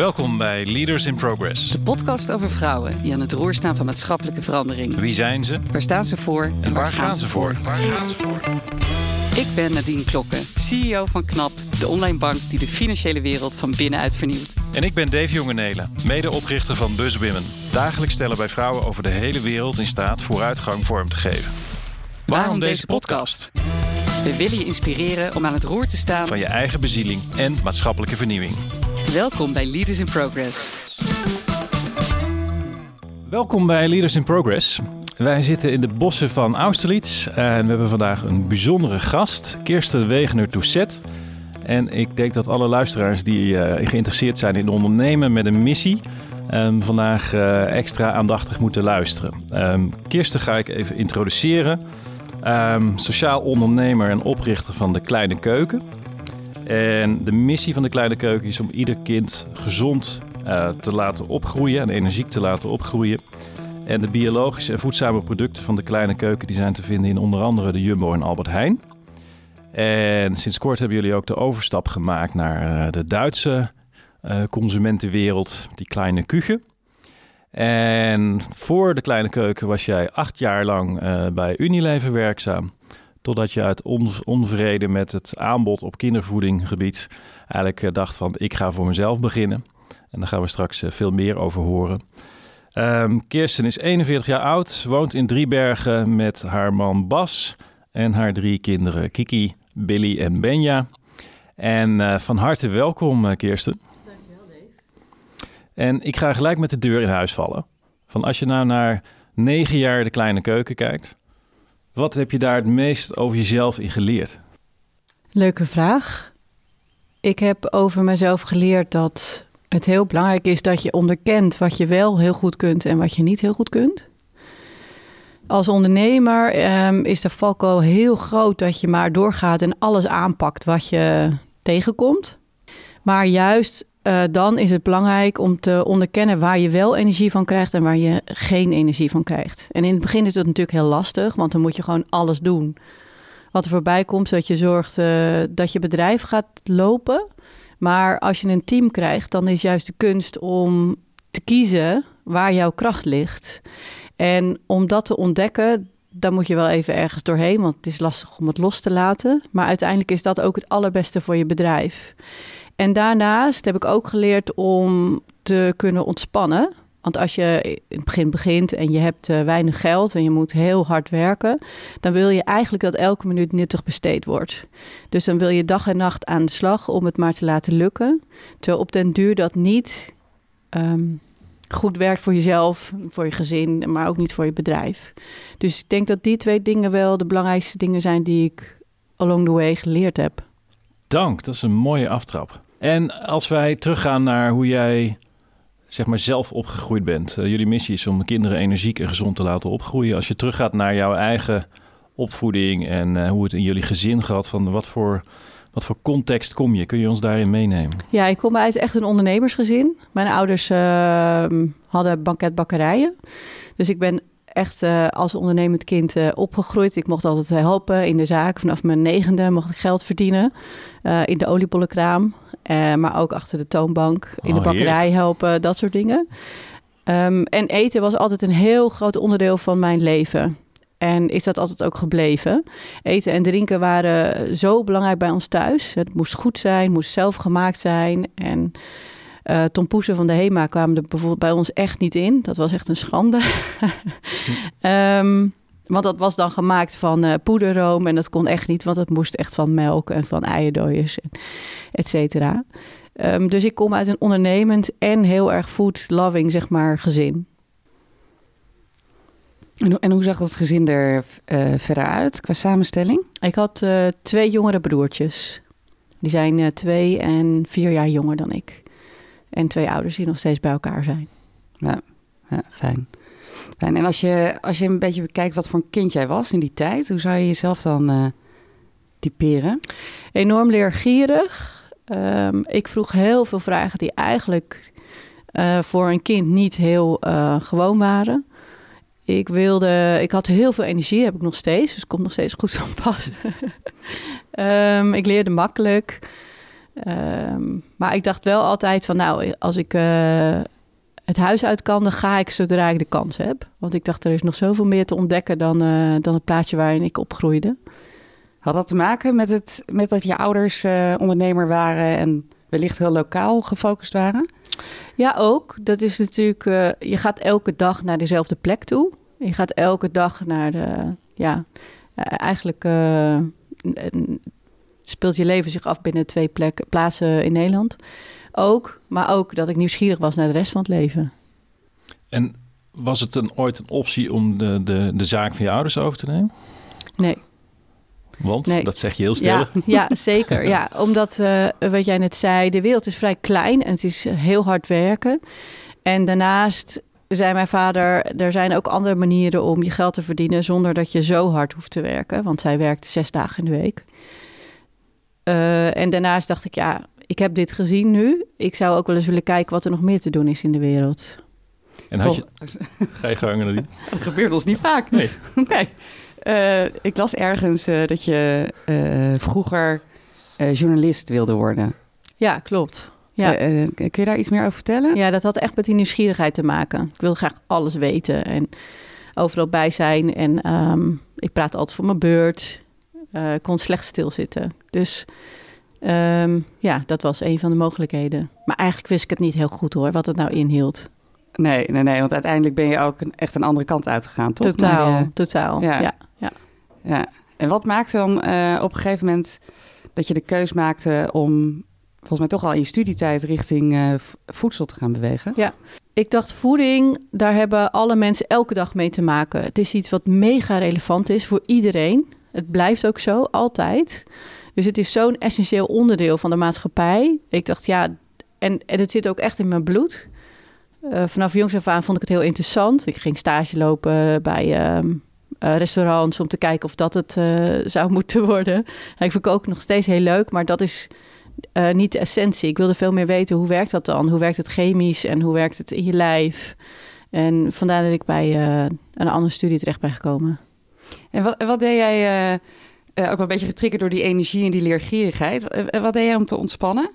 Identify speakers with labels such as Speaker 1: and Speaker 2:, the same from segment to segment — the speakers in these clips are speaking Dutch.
Speaker 1: Welkom bij Leaders in Progress.
Speaker 2: De podcast over vrouwen die aan het roer staan van maatschappelijke verandering.
Speaker 1: Wie zijn ze?
Speaker 2: Waar staan ze voor?
Speaker 1: En waar gaan ze voor? Waar gaan ze voor?
Speaker 2: Ik ben Nadine Klokken, CEO van KNAP, de online bank die de financiële wereld van binnenuit vernieuwt.
Speaker 1: En ik ben Dave Jongenelen, medeoprichter van BuzzWomen. Dagelijks stellen wij vrouwen over de hele wereld in staat vooruitgang vorm te geven.
Speaker 2: Waarom deze podcast? We willen je inspireren om aan het roer te staan
Speaker 1: Van je eigen bezieling en maatschappelijke vernieuwing.
Speaker 2: Welkom bij Leaders in Progress.
Speaker 1: Welkom bij Leaders in Progress. Wij zitten in de bossen van Austerlitz en we hebben vandaag een bijzondere gast, Kirsten Wegener-Tousset. En ik denk dat alle luisteraars die eh, geïnteresseerd zijn in ondernemen met een missie, ehm, vandaag eh, extra aandachtig moeten luisteren. Ehm, Kirsten ga ik even introduceren. Ehm, sociaal ondernemer en oprichter van De Kleine Keuken. En de missie van De Kleine Keuken is om ieder kind gezond eh, te laten opgroeien en energiek te laten opgroeien. En de biologische en voedzame producten van De Kleine Keuken die zijn te vinden in onder andere de Jumbo en Albert Heijn. En sinds kort hebben jullie ook de overstap gemaakt naar eh, de Duitse eh, consumentenwereld, die kleine kuchen. En voor de kleine keuken was jij acht jaar lang bij Unilever werkzaam. Totdat je uit on- onvrede met het aanbod op kindervoedinggebied eigenlijk eh, dacht van ik ga voor mezelf beginnen. En daar gaan we straks eh, veel meer over horen. Ehm, Kirsten is 41 jaar oud, woont in Driebergen met haar man Bas en haar drie kinderen Kiki, Billy en Benja. En eh, van harte welkom Kirsten. En ik ga gelijk met de deur in huis vallen. Van als je nou naar negen jaar de kleine keuken kijkt, wat heb je daar het meest over jezelf in geleerd?
Speaker 3: Leuke vraag. Ik heb over mezelf geleerd dat het heel belangrijk is dat je onderkent wat je wel heel goed kunt en wat je niet heel goed kunt. Als ondernemer ehm, is de valkuil heel groot dat je maar doorgaat en alles aanpakt wat je tegenkomt. Maar juist eh, dan is het belangrijk om te onderkennen waar je wel energie van krijgt en waar je geen energie van krijgt. En in het begin is dat natuurlijk heel lastig, want dan moet je gewoon alles doen wat er voorbij komt, zodat je zorgt eh, dat je bedrijf gaat lopen. Maar als je een team krijgt, dan is juist de kunst om te kiezen waar jouw kracht ligt. En om dat te ontdekken, dan moet je wel even ergens doorheen, want het is lastig om het los te laten. Maar uiteindelijk is dat ook het allerbeste voor je bedrijf. En daarnaast heb ik ook geleerd om te kunnen ontspannen. Want als je in het begin begint en je hebt eh, weinig geld en je moet heel hard werken, dan wil je eigenlijk dat elke minuut nuttig besteed wordt. Dus dan wil je dag en nacht aan de slag om het maar te laten lukken. Terwijl op den duur dat niet ehm, goed werkt voor jezelf, voor je gezin, maar ook niet voor je bedrijf. Dus ik denk dat die twee dingen wel de belangrijkste dingen zijn die ik along the way geleerd heb.
Speaker 1: Dank, dat is een mooie aftrap. En als wij teruggaan naar hoe jij zeg maar zelf opgegroeid bent. Eh, jullie missie is om kinderen energiek en gezond te laten opgroeien. Als je teruggaat naar jouw eigen opvoeding en eh, hoe het in jullie gezin gaat, van wat voor, wat voor context kom je? Kun je ons daarin meenemen?
Speaker 3: Ja, ik kom uit echt een ondernemersgezin. Mijn ouders ehm, hadden banketbakkerijen. Dus ik ben echt eh, als ondernemend kind opgegroeid. Ik mocht altijd helpen in de zaak. Vanaf mijn negende mocht ik geld verdienen in de oliebollenkraam. Eh, maar ook achter de toonbank, in de
Speaker 1: Oh,
Speaker 3: bakkerij helpen, dat soort dingen. Ehm, en eten was altijd een heel groot onderdeel van mijn leven. En is dat altijd ook gebleven. Eten en drinken waren zo belangrijk bij ons thuis. Het moest goed zijn, moest zelf gemaakt zijn. En eh tompoesen van de HEMA kwamen er bijvoorbeeld bij ons echt niet in. Dat was echt een schande. Ehm, want dat was dan gemaakt van eh, poederroom en dat kon echt niet, want het moest echt van melk en van eierdooiers, et cetera. Ehm, dus ik kom uit een ondernemend en heel erg food-loving, zeg maar, gezin.
Speaker 2: En, hoe- en hoe zag dat gezin er eh, verder uit qua samenstelling?
Speaker 3: Ik had eh, twee jongere broertjes. Die zijn twee en vier jaar jonger dan ik. En twee ouders die nog steeds bij elkaar zijn.
Speaker 2: Ja, fijn. En als je, als je een beetje bekijkt wat voor een kind jij was in die tijd, hoe zou je jezelf dan eh, typeren?
Speaker 3: Enorm leergierig. Ehm, ik vroeg heel veel vragen die eigenlijk eh, voor een kind niet heel eh, gewoon waren. Ik wilde, ik had heel veel energie, heb ik nog steeds, dus komt nog steeds goed van pas. Ehm, ik leerde makkelijk. Ehm, maar ik dacht wel altijd van, nou, als ik het huis uit kan, dan ga ik zodra ik de kans heb. Want ik dacht, er is nog zoveel meer te ontdekken dan, eh, dan het plaatje waarin ik opgroeide.
Speaker 2: Had dat te maken met, het, met dat je ouders eh, ondernemer waren en wellicht heel lokaal gefocust waren?
Speaker 3: Ja, ook. Dat is natuurlijk, eh, je gaat elke dag naar dezelfde plek toe. Je gaat elke dag naar de, ja, eigenlijk speelt je leven zich af binnen twee plekken, plaatsen in Nederland. Ook, maar ook dat ik nieuwsgierig was naar de rest van het leven.
Speaker 1: En was het een, ooit een optie om de, de, de zaak van je ouders over te nemen?
Speaker 3: Nee.
Speaker 1: Want,
Speaker 3: Nee.
Speaker 1: dat zeg je heel
Speaker 3: Ja,
Speaker 1: stellig.
Speaker 3: ja, zeker. Ja, omdat, eh, wat jij net zei, de wereld is vrij klein en het is heel hard werken. En daarnaast zei mijn vader, er zijn ook andere manieren om je geld te verdienen zonder dat je zo hard hoeft te werken. Want zij werkte zes dagen in de week. Eh, en daarnaast dacht ik, ja, ik heb dit gezien nu. Ik zou ook wel eens willen kijken wat er nog meer te doen is in de wereld.
Speaker 1: En had je, ga je gang?
Speaker 2: Dat gebeurt ons niet vaak.
Speaker 1: Nee.
Speaker 2: nee. Eh, ik las ergens eh, dat je eh, vroeger eh, journalist wilde worden.
Speaker 3: Ja, klopt. Ja.
Speaker 2: Kun je daar iets meer over vertellen?
Speaker 3: Ja, dat had echt met die nieuwsgierigheid te maken. Ik wilde graag alles weten en overal bij zijn. En ehm, ik praatte altijd voor mijn beurt. Eh, Ik kon slecht stilzitten. Dus ehm, ja, dat was een van de mogelijkheden. Maar eigenlijk wist ik het niet heel goed hoor, wat het nou inhield.
Speaker 2: Nee, nee, nee, want uiteindelijk ben je ook een, echt een andere kant uitgegaan, toch?
Speaker 3: Totaal,
Speaker 2: Maar, eh,
Speaker 3: totaal.
Speaker 2: Ja.
Speaker 3: Ja. Ja,
Speaker 2: ja. En wat maakte dan eh, op een gegeven moment dat je de keus maakte om volgens mij toch al in je studietijd richting eh, voedsel te gaan bewegen?
Speaker 3: Ik dacht, voeding, daar hebben alle mensen elke dag mee te maken. Het is iets wat mega relevant is voor iedereen. Het blijft ook zo, altijd. Dus het is zo'n essentieel onderdeel van de maatschappij. Ik dacht, ja, en, en het zit ook echt in mijn bloed. Eh, vanaf jongs af aan vond ik het heel interessant. Ik ging stage lopen bij ehm, eh, restaurants om te kijken of dat het eh, zou moeten worden. En ik vind het ook nog steeds heel leuk, maar dat is niet de essentie. Ik wilde veel meer weten hoe werkt dat dan? Hoe werkt het chemisch en hoe werkt het in je lijf? En vandaar dat ik bij een andere studie terecht ben gekomen.
Speaker 2: En wat, wat deed jij, eh, eh, ook wel een beetje getriggerd door die energie en die leergierigheid, Eh, wat deed jij om te ontspannen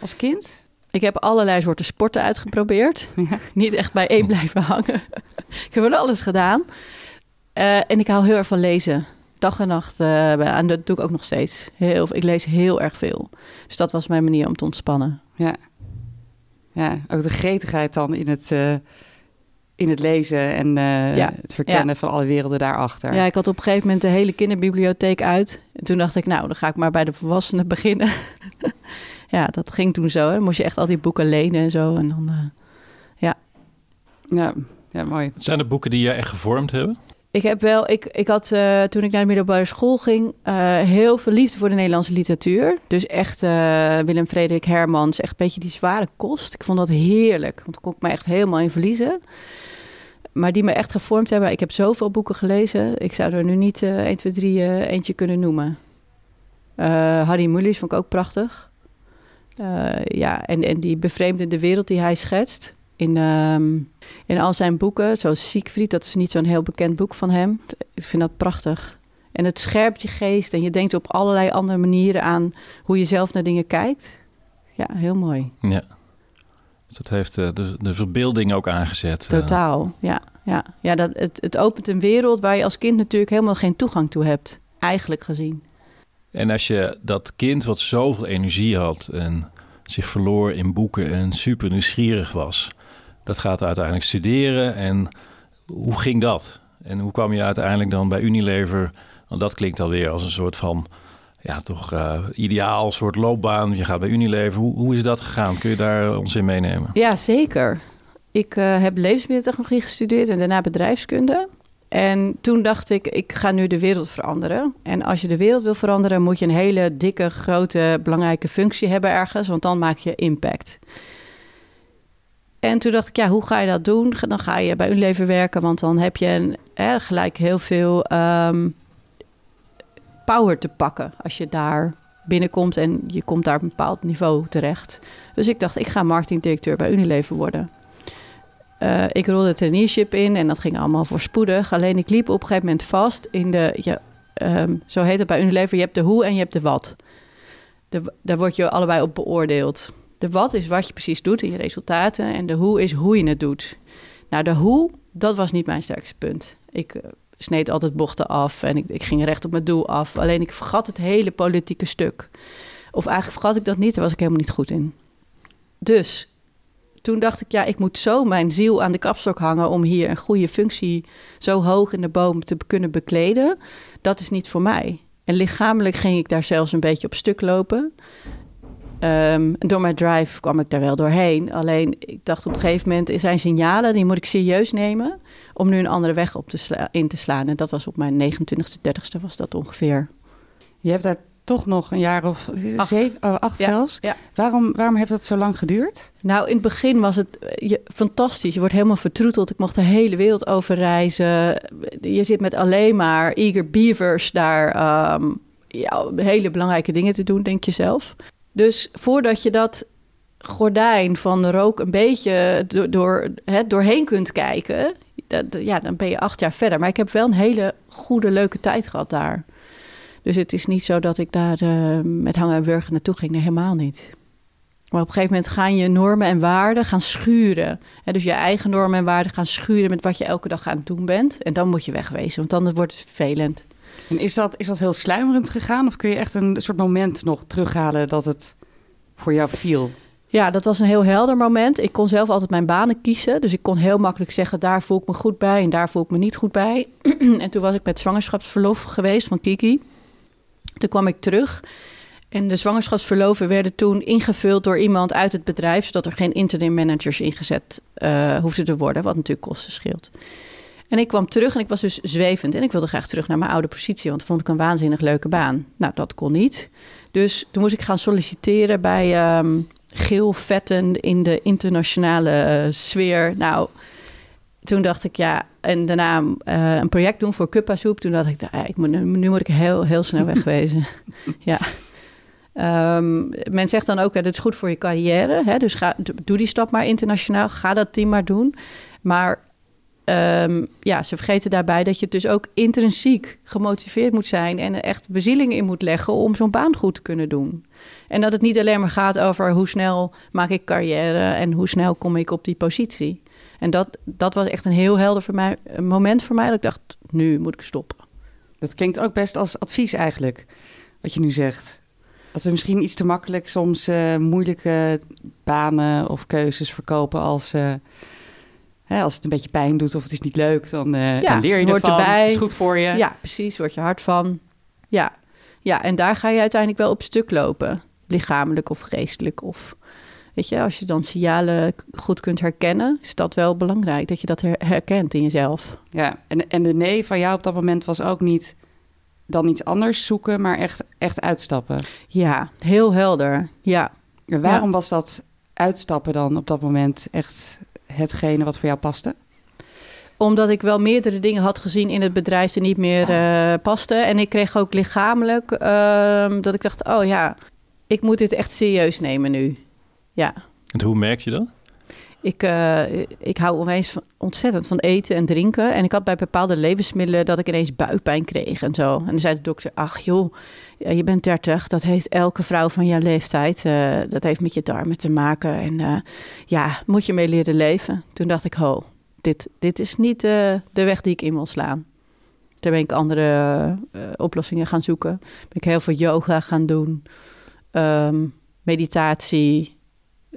Speaker 2: als kind?
Speaker 3: Ik heb allerlei soorten sporten uitgeprobeerd.
Speaker 2: Ja.
Speaker 3: Niet echt bij één blijven hangen. ik heb wel alles gedaan. Eh, en ik hou heel erg van lezen. Dag en nacht. eh, en dat doe ik ook nog steeds. Heel, ik lees heel erg veel. Dus dat was mijn manier om te ontspannen.
Speaker 2: Ja. Ja, ook de gretigheid dan in het, eh, in het lezen en eh,
Speaker 3: Ja.
Speaker 2: het verkennen van alle werelden daarachter.
Speaker 3: Ja, ik had op een gegeven moment de hele kinderbibliotheek uit. En toen dacht ik, nou, dan ga ik maar bij de volwassenen beginnen. ja, dat ging toen zo. Hè. Dan moest je echt al die boeken lenen en zo. En dan, eh,
Speaker 2: ja, ja, mooi.
Speaker 1: Het zijn de boeken die jij echt gevormd hebben?
Speaker 3: Ik heb wel, ik, ik had eh, toen ik naar de middelbare school ging, eh, heel veel liefde voor de Nederlandse literatuur. Dus echt eh, Willem Frederik Hermans, echt een beetje die zware kost. Ik vond dat heerlijk, want daar kon ik me echt helemaal in verliezen. Maar die me echt gevormd hebben. Ik heb zoveel boeken gelezen. Ik zou er nu niet eh 1, 2, 3 eh, eentje kunnen noemen. Harry Mulisch vond ik ook prachtig. Ja, en, en die bevreemdende wereld die hij schetst in, ehm, in al zijn boeken, zoals Siegfried, dat is niet zo'n heel bekend boek van hem. Ik vind dat prachtig. En het scherpt je geest en je denkt op allerlei andere manieren aan hoe je zelf naar dingen kijkt. Ja, heel mooi.
Speaker 1: Ja. Dus dat heeft eh, de, de verbeelding ook aangezet. eh.
Speaker 3: Totaal, ja. ja. ja dat, het, het opent een wereld waar je als kind natuurlijk helemaal geen toegang toe hebt. Eigenlijk gezien.
Speaker 1: En als je dat kind wat zoveel energie had en zich verloor in boeken en super nieuwsgierig was, dat gaat uiteindelijk studeren. En hoe ging dat? En hoe kwam je uiteindelijk dan bij Unilever? Want dat klinkt alweer als een soort van, ja, toch eh, ideaal soort loopbaan. Je gaat bij Unilever. Hoe, hoe is dat gegaan? Kun je daar ons in meenemen?
Speaker 3: Ja, zeker. Ik eh, heb levensmiddeltechnologie gestudeerd en daarna bedrijfskunde. En toen dacht ik, ik ga nu de wereld veranderen. En als je de wereld wil veranderen, moet je een hele dikke, grote, belangrijke functie hebben ergens, want dan maak je impact. En toen dacht ik, ja, hoe ga je dat doen? Dan ga je bij Unilever werken, want dan heb je een, gelijk heel veel ehm, power te pakken als je daar binnenkomt en je komt daar op een bepaald niveau terecht. Dus ik dacht, ik ga marketingdirecteur bij Unilever worden. Eh, ik rolde traineeship in en dat ging allemaal voorspoedig. Alleen ik liep op een gegeven moment vast in de, ja, ehm, zo heet het bij Unilever, je hebt de hoe en je hebt de wat. Daar word je allebei op beoordeeld. De wat is wat je precies doet in je resultaten en de hoe is hoe je het doet. Nou, de hoe, dat was niet mijn sterkste punt. Ik uh, sneed altijd bochten af en ik, ik ging recht op mijn doel af. Alleen ik vergat het hele politieke stuk. Of eigenlijk vergat ik dat niet, daar was ik helemaal niet goed in. Dus toen dacht ik, ja, ik moet zo mijn ziel aan de kapstok hangen om hier een goede functie zo hoog in de boom te kunnen bekleden. Dat is niet voor mij. En lichamelijk ging ik daar zelfs een beetje op stuk lopen. Um, door mijn drive kwam ik daar wel doorheen. Alleen ik dacht op een gegeven moment, er zijn signalen, die moet ik serieus nemen om nu een andere weg op te in te slaan. En dat was op mijn 29ste, 30ste was dat ongeveer.
Speaker 2: Je hebt daar toch nog een jaar of acht, zeven, oh, acht
Speaker 3: ja,
Speaker 2: zelfs.
Speaker 3: Ja.
Speaker 2: Waarom, waarom heeft dat zo lang geduurd?
Speaker 3: Nou, in het begin was het eh, je, fantastisch. Je wordt helemaal vertroeteld. Ik mocht de hele wereld over reizen. Je zit met alleen maar eager beavers daar um, ja, hele belangrijke dingen te doen, denk je zelf. Dus voordat je dat gordijn van de rook een beetje door, door, hè, doorheen kunt kijken, ja, dan ben je acht jaar verder. Maar ik heb wel een hele goede, leuke tijd gehad daar. Dus het is niet zo dat ik daar uh, met hangen en burger naartoe ging. Nee, helemaal niet. Maar op een gegeven moment gaan je normen en waarden gaan schuren. Dus je eigen normen en waarden gaan schuren met wat je elke dag aan het doen bent. En dan moet je wegwezen, want dan wordt het vervelend.
Speaker 2: En is dat, is dat heel sluimerend gegaan? Of kun je echt een soort moment nog terughalen dat het voor jou viel?
Speaker 3: Ja, dat was een heel helder moment. Ik kon zelf altijd mijn banen kiezen. Dus ik kon heel makkelijk zeggen, daar voel ik me goed bij en daar voel ik me niet goed bij. en toen was ik met zwangerschapsverlof geweest van Kiki. Toen kwam ik terug. En de zwangerschapsverloven werden toen ingevuld door iemand uit het bedrijf, zodat er geen interim managers ingezet uh, hoefden te worden, wat natuurlijk kosten scheelt. En ik kwam terug en ik was dus zwevend. En ik wilde graag terug naar mijn oude positie, want vond ik een waanzinnig leuke baan. Nou, dat kon niet. Dus toen moest ik gaan solliciteren bij um, geel vetten in de internationale uh, sfeer. Nou, toen dacht ik ja, en daarna uh, een project doen voor Cuppa Soep. Toen dacht ik, ah, ik moet, nu moet ik heel, heel snel wegwezen. ja. Um, men zegt dan ook, dat is goed voor je carrière. Hè? Dus ga, doe die stap maar internationaal. Ga dat team maar doen. Maar um, ja, ze vergeten daarbij dat je dus ook intrinsiek gemotiveerd moet zijn... en echt bezieling in moet leggen om zo'n baan goed te kunnen doen. En dat het niet alleen maar gaat over hoe snel maak ik carrière... en hoe snel kom ik op die positie. En dat, dat was echt een heel helder moment voor mij dat ik dacht, nu moet ik stoppen.
Speaker 2: Dat klinkt ook best als advies eigenlijk, wat je nu zegt. Dat we misschien iets te makkelijk soms uh, moeilijke banen of keuzes verkopen als... Uh, hè, als het een beetje pijn doet of het is niet leuk, dan, ja, dan leer je ervan. Erbij. Het is goed voor je.
Speaker 3: Ja, precies. Word je hard van. Ja. ja, en daar ga je uiteindelijk wel op stuk lopen. Lichamelijk of geestelijk of Weet je, als je dan signalen goed kunt herkennen, is dat wel belangrijk dat je dat herkent in jezelf.
Speaker 2: Ja, en, en de nee van jou op dat moment was ook niet dan iets anders zoeken, maar echt, echt uitstappen.
Speaker 3: Ja, heel helder. Ja.
Speaker 2: En waarom was dat uitstappen dan op dat moment echt hetgene wat voor jou paste?
Speaker 3: Omdat ik wel meerdere dingen had gezien in het bedrijf die niet meer uh, pasten. En ik kreeg ook lichamelijk uh, dat ik dacht, oh ja, ik moet dit echt serieus nemen nu. Ja.
Speaker 1: En hoe merk je dat?
Speaker 3: Ik, uh, ik hou opeens ontzettend van eten en drinken. En ik had bij bepaalde levensmiddelen dat ik ineens buikpijn kreeg en zo. En dan zei de dokter, ach joh, je bent 30. Dat heeft elke vrouw van jouw leeftijd. Uh, dat heeft met je darmen te maken. En uh, ja, moet je mee leren leven. Toen dacht ik, ho, dit, dit is niet de weg die ik in wil slaan. Toen ben ik andere oplossingen gaan zoeken. Ben ik heel veel yoga gaan doen. Um, meditatie,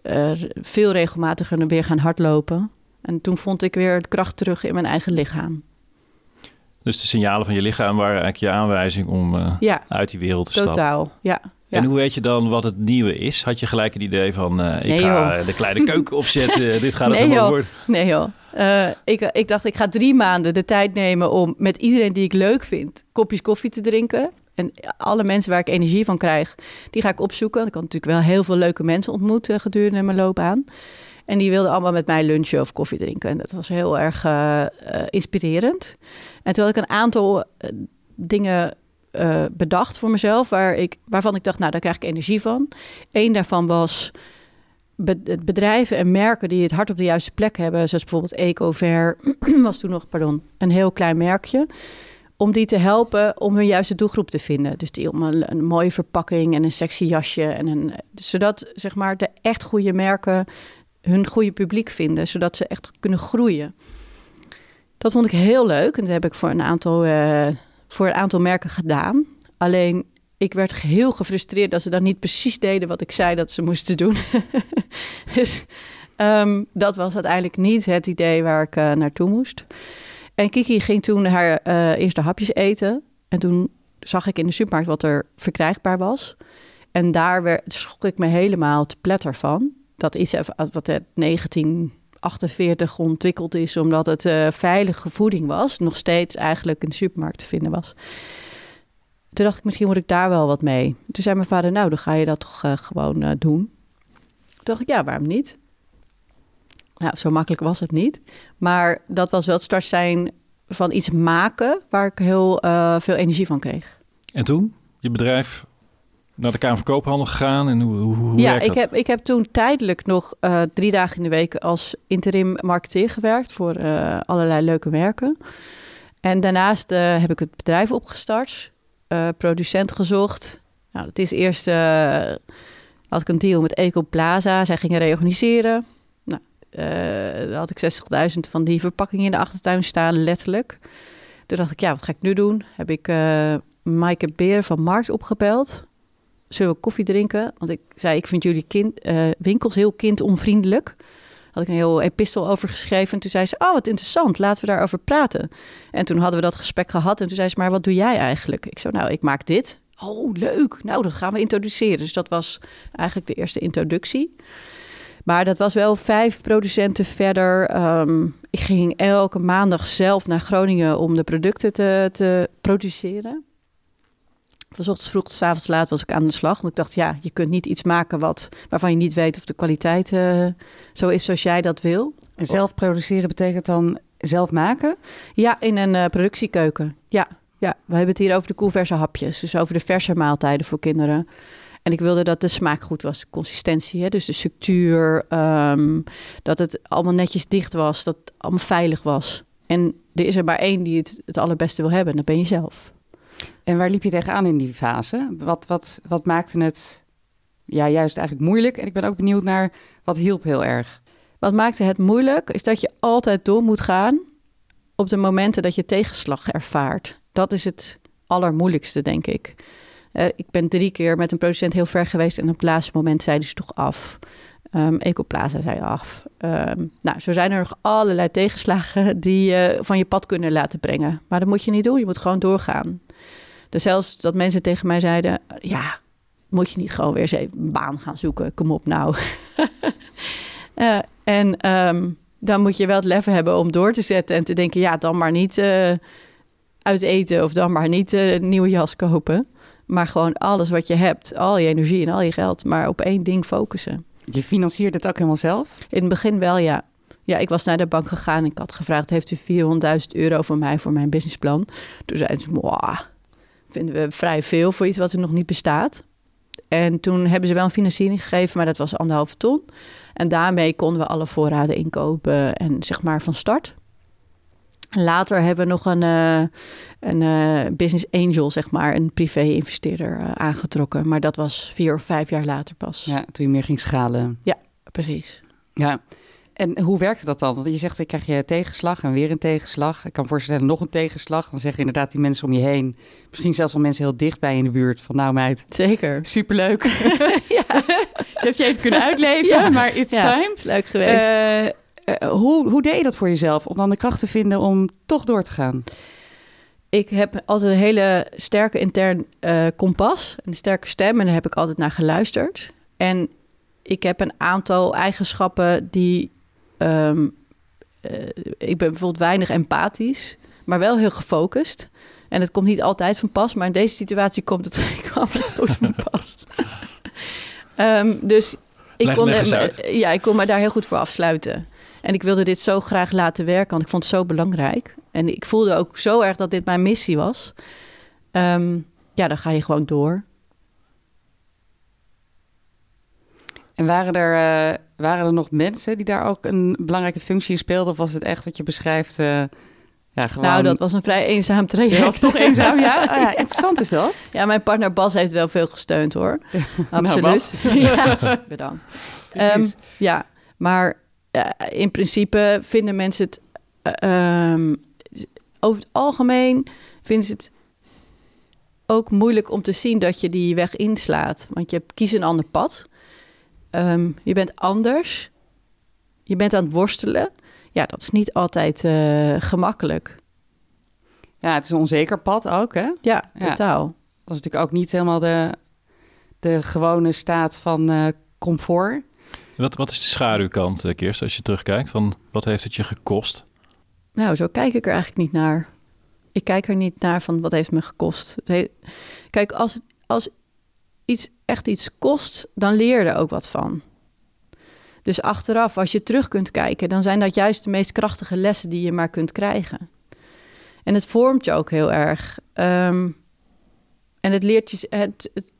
Speaker 3: uh, veel regelmatiger weer gaan hardlopen. En toen vond ik weer de kracht terug in mijn eigen lichaam.
Speaker 1: Dus de signalen van je lichaam waren eigenlijk je aanwijzing om uh, ja, uit die wereld te
Speaker 3: totaal,
Speaker 1: stappen.
Speaker 3: Totaal, ja.
Speaker 1: En hoe weet je dan wat het nieuwe is? Had je gelijk het idee van, uh, ik nee, ga joh. de kleine keuken opzetten, dit gaat het
Speaker 3: nee,
Speaker 1: worden?
Speaker 3: Nee joh, uh, ik, ik dacht ik ga drie maanden de tijd nemen om met iedereen die ik leuk vind kopjes koffie te drinken. En alle mensen waar ik energie van krijg, die ga ik opzoeken. Ik had natuurlijk wel heel veel leuke mensen ontmoet uh, gedurende mijn loopbaan. En die wilden allemaal met mij lunchen of koffie drinken. En dat was heel erg uh, uh, inspirerend. En toen had ik een aantal dingen bedacht voor mezelf, waar ik, waarvan ik dacht, nou, daar krijg ik energie van. Eén daarvan was bedrijven en merken die het hart op de juiste plek hebben, zoals bijvoorbeeld Ecover, was toen nog, pardon, een heel klein merkje om die te helpen om hun juiste doelgroep te vinden. Dus die om een, mooie verpakking en een sexy jasje. En een, zodat zeg maar, de echt goede merken hun goede publiek vinden, zodat ze echt kunnen groeien. Dat vond ik heel leuk en dat heb ik voor een aantal, uh, voor een aantal merken gedaan. Alleen ik werd heel gefrustreerd dat ze dan niet precies deden wat ik zei dat ze moesten doen. dus um, dat was uiteindelijk niet het idee waar ik uh, naartoe moest. En Kiki ging toen haar uh, eerste hapjes eten. En toen zag ik in de supermarkt wat er verkrijgbaar was. En daar werd, schrok ik me helemaal te pletter van. Dat iets wat het 1948 ontwikkeld is, omdat het uh, veilige voeding was. Nog steeds eigenlijk in de supermarkt te vinden was. Toen dacht ik, misschien moet ik daar wel wat mee. Toen zei mijn vader, nou, dan ga je dat toch gewoon doen. Toen dacht ik, ja, waarom niet? Nou, zo makkelijk was het niet. Maar dat was wel het start zijn van iets maken waar ik heel uh, veel energie van kreeg.
Speaker 1: En toen? Je bedrijf naar de Kamer van Koophandel gegaan en hoe, hoe, hoe
Speaker 3: Ja, ik heb, ik heb toen tijdelijk nog uh, drie dagen in de week als interim marketeer gewerkt voor uh, allerlei leuke merken. En daarnaast heb ik het bedrijf opgestart, producent gezocht. Nou, het is eerst had ik een deal met Eco Plaza. Zij gingen reorganiseren. Uh, had ik 60.000 van die verpakkingen in de achtertuin staan, letterlijk. Toen dacht ik, ja, wat ga ik nu doen? Heb ik uh, Maaike Beer van Markt opgebeld. Zullen we koffie drinken? Want ik zei, ik vind jullie kind, uh, winkels heel kindonvriendelijk. Had ik een heel epistel over geschreven. En toen zei ze, oh, wat interessant, laten we daarover praten. En toen hadden we dat gesprek gehad. En toen zei ze, maar wat doe jij eigenlijk? Ik zei, nou, ik maak dit. Oh, leuk. Nou, dat gaan we introduceren. Dus dat was eigenlijk de eerste introductie. Maar dat was wel vijf producenten verder. Um, ik ging elke maandag zelf naar Groningen om de producten te, te produceren. Van ochtends vroeg tot s avonds laat was ik aan de slag. Want ik dacht, ja, je kunt niet iets maken wat, waarvan je niet weet of de kwaliteit uh, zo is zoals jij dat wil.
Speaker 2: En zelf produceren betekent dan zelf maken?
Speaker 3: Ja, in een uh, productiekeuken. Ja, ja, we hebben het hier over de koelverse hapjes. Dus over de verse maaltijden voor kinderen. En ik wilde dat de smaak goed was, de consistentie, hè? dus de structuur, um, dat het allemaal netjes dicht was, dat het allemaal veilig was. En er is er maar één die het het allerbeste wil hebben, en dat ben je zelf.
Speaker 2: En waar liep je tegenaan in die fase? Wat, wat, wat maakte het ja, juist eigenlijk moeilijk? En ik ben ook benieuwd naar wat hielp heel erg.
Speaker 3: Wat maakte het moeilijk, is dat je altijd door moet gaan op de momenten dat je tegenslag ervaart. Dat is het allermoeilijkste, denk ik. Uh, ik ben drie keer met een producent heel ver geweest en op het laatste moment zeiden ze toch af. Um, Ecoplaza zei af. Um, nou, zo zijn er nog allerlei tegenslagen die je van je pad kunnen laten brengen. Maar dat moet je niet doen, je moet gewoon doorgaan. Dus zelfs dat mensen tegen mij zeiden, ja, moet je niet gewoon weer eens een baan gaan zoeken, kom op nou. uh, en um, dan moet je wel het lef hebben om door te zetten en te denken, ja, dan maar niet uh, uit eten of dan maar niet een nieuwe jas kopen. Maar gewoon alles wat je hebt, al je energie en al je geld, maar op één ding focussen.
Speaker 2: Je financiert het ook helemaal zelf?
Speaker 3: In het begin wel, ja. Ja, ik was naar de bank gegaan en ik had gevraagd: Heeft u 400.000 euro voor mij voor mijn businessplan? Toen zeiden ze: Mwah, vinden we vrij veel voor iets wat er nog niet bestaat. En toen hebben ze wel een financiering gegeven, maar dat was anderhalve ton. En daarmee konden we alle voorraden inkopen en zeg maar van start. Later hebben we nog een, uh, een uh, business angel, zeg maar, een privé-investeerder uh, aangetrokken. Maar dat was vier of vijf jaar later pas.
Speaker 2: Ja, toen je meer ging schalen.
Speaker 3: Ja, precies.
Speaker 2: Ja. En hoe werkte dat dan? Want je zegt, ik krijg je tegenslag en weer een tegenslag. Ik kan voorstellen, nog een tegenslag. Dan zeggen inderdaad die mensen om je heen. Misschien zelfs al mensen heel dichtbij in de buurt. Van nou meid.
Speaker 3: Zeker.
Speaker 2: Superleuk. ja. je hebt je even kunnen uitleven, ja. maar it's
Speaker 3: ja,
Speaker 2: time.
Speaker 3: is leuk geweest.
Speaker 2: Uh, hoe, hoe deed je dat voor jezelf om dan de kracht te vinden om toch door te gaan?
Speaker 3: Ik heb altijd een hele sterke intern uh, kompas, een sterke stem en daar heb ik altijd naar geluisterd. En ik heb een aantal eigenschappen die. Um, uh, ik ben bijvoorbeeld weinig empathisch, maar wel heel gefocust. En het komt niet altijd van pas, maar in deze situatie komt het, kwam het goed van pas. um, dus ik
Speaker 1: leg,
Speaker 3: kon,
Speaker 1: leg
Speaker 3: ja, ik kon me daar heel goed voor afsluiten. En ik wilde dit zo graag laten werken, want ik vond het zo belangrijk. En ik voelde ook zo erg dat dit mijn missie was. Um, ja, dan ga je gewoon door.
Speaker 2: En waren er, uh, waren er nog mensen die daar ook een belangrijke functie in speelden? Of was het echt wat je beschrijft, uh, Ja, gewoon...
Speaker 3: Nou, dat was een vrij eenzaam traject.
Speaker 2: Je was toch eenzaam, ja? Oh, ja? Interessant is dat.
Speaker 3: Ja, mijn partner Bas heeft wel veel gesteund hoor.
Speaker 2: Nou,
Speaker 3: Absoluut. ja, bedankt. Ehm, ja, maar eh, in principe vinden mensen het... eh, ehm, over het algemeen vinden ze het ook moeilijk om te zien dat je die weg inslaat. Want je kiest een ander pad. Ehm, je bent anders. Je bent aan het worstelen. Ja, dat is niet altijd eh, gemakkelijk.
Speaker 2: Ja, het is een onzeker pad ook, hè?
Speaker 3: Ja,
Speaker 2: Ja.
Speaker 3: totaal.
Speaker 2: Dat is natuurlijk ook niet helemaal de, de gewone staat van eh, comfort.
Speaker 1: Wat, wat is de schaduwkant, eh, Kirsten, als je terugkijkt? Van wat heeft het je gekost?
Speaker 3: Nou, zo kijk ik er eigenlijk niet naar. Ik kijk er niet naar van wat heeft me gekost. Het he- Kijk, als, het, als iets echt iets kost, dan leer je er ook wat van. Dus achteraf, als je terug kunt kijken, dan zijn dat juist de meest krachtige lessen die je maar kunt krijgen. En het vormt je ook heel erg. Ehm, en het leert je, het, het,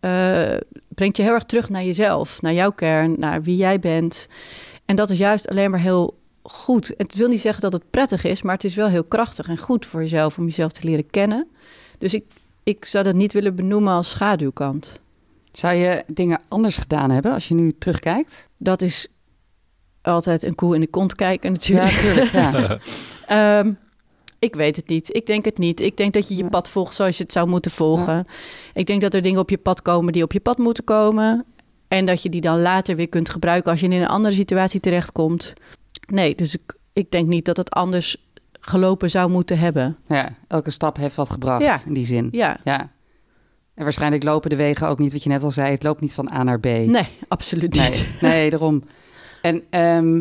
Speaker 3: eh, brengt je heel erg terug naar jezelf, naar jouw kern, naar wie jij bent. En dat is juist alleen maar heel goed. Het wil niet zeggen dat het prettig is, maar het is wel heel krachtig en goed voor jezelf om jezelf te leren kennen. Dus ik, ik zou dat niet willen benoemen als schaduwkant.
Speaker 2: Zou je dingen anders gedaan hebben als je nu terugkijkt?
Speaker 3: Dat is altijd een koe in de kont kijken natuurlijk.
Speaker 2: natuurlijk. Ja.
Speaker 3: Ehm, ik weet het niet. Ik denk het niet. Ik denk dat je je pad volgt zoals je het zou moeten volgen. Ik denk dat er dingen op je pad komen die op je pad moeten komen. En dat je die dan later weer kunt gebruiken als je in een andere situatie terechtkomt. Nee, dus ik, ik denk niet dat het anders gelopen zou moeten hebben.
Speaker 2: ja, elke stap heeft wat gebracht
Speaker 3: Ja.
Speaker 2: in die zin.
Speaker 3: Ja,
Speaker 2: Ja. En waarschijnlijk lopen de wegen ook niet, wat je net al zei, het loopt niet van A naar B.
Speaker 3: nee, absoluut niet.
Speaker 2: Nee, nee daarom. En ehm,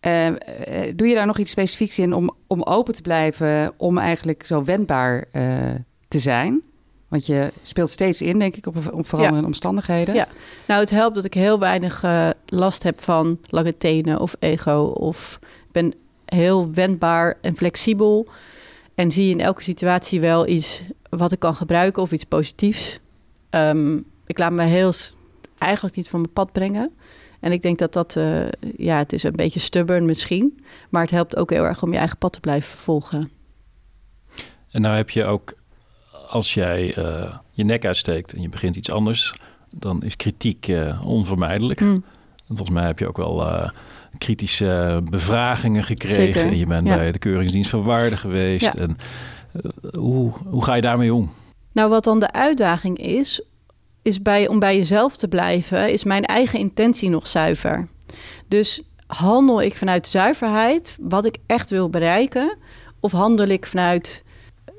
Speaker 2: ehm, eh, doe je daar nog iets specifieks in om, om open te blijven, om eigenlijk zo wendbaar eh, te zijn? Want je speelt steeds in, denk ik, op, op veranderende omstandigheden.
Speaker 3: Ja. Nou, het helpt dat ik heel weinig eh, last heb van lange tenen of ego. Of ik ben heel wendbaar en flexibel. En zie in elke situatie wel iets wat ik kan gebruiken of iets positiefs. Ehm, ik laat me heel eigenlijk niet van mijn pad brengen. En ik denk dat dat, eh, ja, het is een beetje stubborn misschien. Maar het helpt ook heel erg om je eigen pad te blijven volgen.
Speaker 1: En nou heb je ook, als jij eh, je nek uitsteekt en je begint iets anders, dan is kritiek eh, onvermijdelijk.
Speaker 3: Mm.
Speaker 1: En volgens mij heb je ook wel kritische bevragingen gekregen.
Speaker 3: Zeker,
Speaker 1: je bent
Speaker 3: ja.
Speaker 1: bij de Keuringsdienst van Waarde geweest.
Speaker 3: Ja.
Speaker 1: En, hoe, hoe ga je daarmee om?
Speaker 3: Nou, wat dan de uitdaging is, is bij, om bij jezelf te blijven, is mijn eigen intentie nog zuiver. Dus handel ik vanuit zuiverheid, wat ik echt wil bereiken, of handel ik vanuit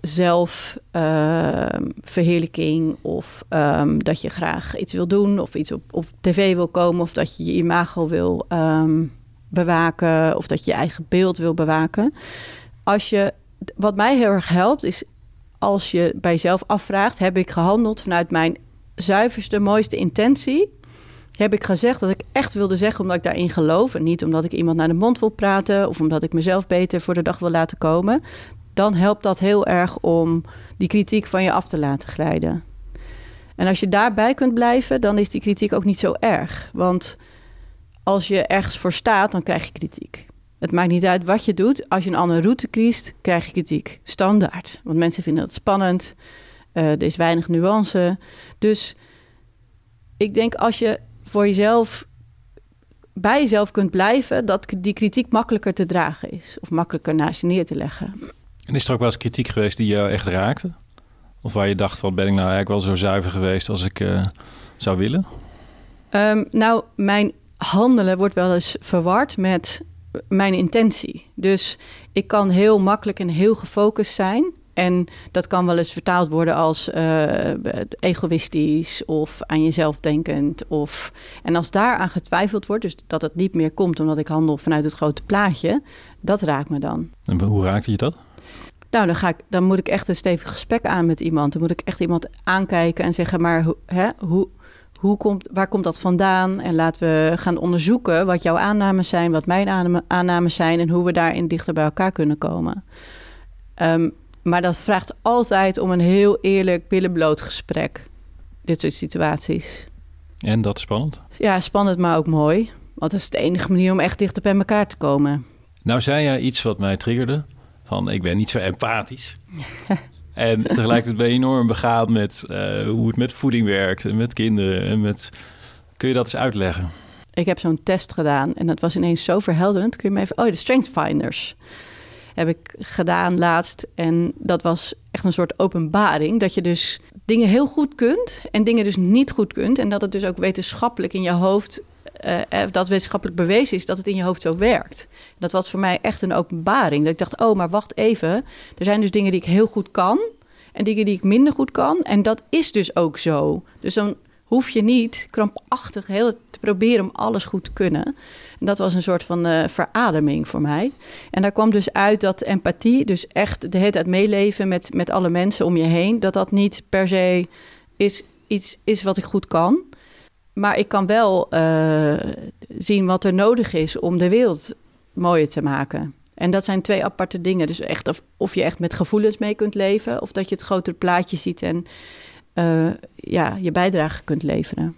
Speaker 3: zelfverheerlijking of ehm, dat je graag iets wil doen of iets op, op tv wil komen of dat je je imago wil ehm, bewaken of dat je je eigen beeld wil bewaken. Als je, wat mij heel erg helpt is als je bij jezelf afvraagt: heb ik gehandeld vanuit mijn zuiverste, mooiste intentie? Heb ik gezegd wat ik echt wilde zeggen omdat ik daarin geloof en niet omdat ik iemand naar de mond wil praten of omdat ik mezelf beter voor de dag wil laten komen? Dan helpt dat heel erg om die kritiek van je af te laten glijden. En als je daarbij kunt blijven, dan is die kritiek ook niet zo erg. Want als je ergens voor staat, dan krijg je kritiek. Het maakt niet uit wat je doet. Als je een andere route kiest, krijg je kritiek. Standaard. Want mensen vinden het spannend. Eh, er is weinig nuance. Dus ik denk als je voor jezelf bij jezelf kunt blijven, dat die kritiek makkelijker te dragen is. Of makkelijker naast je neer te leggen.
Speaker 1: En is er ook wel eens kritiek geweest die jou echt raakte? Of waar je dacht van, ben ik nou eigenlijk wel zo zuiver geweest als ik eh, zou willen?
Speaker 3: Ehm, nou, mijn handelen wordt wel eens verward met mijn intentie. Dus ik kan heel makkelijk en heel gefocust zijn. En dat kan wel eens vertaald worden als eh, egoïstisch of aan jezelf denkend. Of... En als daaraan getwijfeld wordt, dus dat het niet meer komt omdat ik handel vanuit het grote plaatje, dat raakt me dan.
Speaker 1: En hoe raakte je dat?
Speaker 3: Nou, dan, ga ik, dan moet ik echt een stevig gesprek aan met iemand. Dan moet ik echt iemand aankijken en zeggen, maar hoe, hè, hoe, hoe komt, waar komt dat vandaan? En laten we gaan onderzoeken wat jouw aannames zijn, wat mijn aanname- aannames zijn en hoe we daarin dichter bij elkaar kunnen komen. Ehm, maar dat vraagt altijd om een heel eerlijk, billenbloot gesprek. Dit soort situaties.
Speaker 1: En dat is spannend.
Speaker 3: Ja, spannend, maar ook mooi. Want dat is de enige manier om echt dichter bij elkaar te komen.
Speaker 1: Nou zei jij iets wat mij triggerde. van ik ben niet zo empathisch. en tegelijkertijd ben je enorm begaan met eh, hoe het met voeding werkt en met kinderen en met... Kun je dat eens uitleggen?
Speaker 3: Ik heb zo'n test gedaan en dat was ineens zo verhelderend. Kun je me even... Oh, de Strength Finders heb ik gedaan laatst. En dat was echt een soort openbaring. Dat je dus dingen heel goed kunt en dingen dus niet goed kunt. En dat het dus ook wetenschappelijk in je hoofd uh, dat wetenschappelijk bewezen is dat het in je hoofd zo werkt. Dat was voor mij echt een openbaring. Dat ik dacht, oh, maar wacht even. Er zijn dus dingen die ik heel goed kan en dingen die ik minder goed kan. En dat is dus ook zo. Dus dan hoef je niet krampachtig heel te proberen om alles goed te kunnen. En dat was een soort van uh, verademing voor mij. En daar kwam dus uit dat empathie, dus echt de hele tijd meeleven met, met alle mensen om je heen, dat dat niet per se is iets is wat ik goed kan. Maar ik kan wel uh, zien wat er nodig is om de wereld mooier te maken. En dat zijn twee aparte dingen. Dus echt of, of je echt met gevoelens mee kunt leven, of dat je het grotere plaatje ziet en uh, ja, je bijdrage kunt leveren.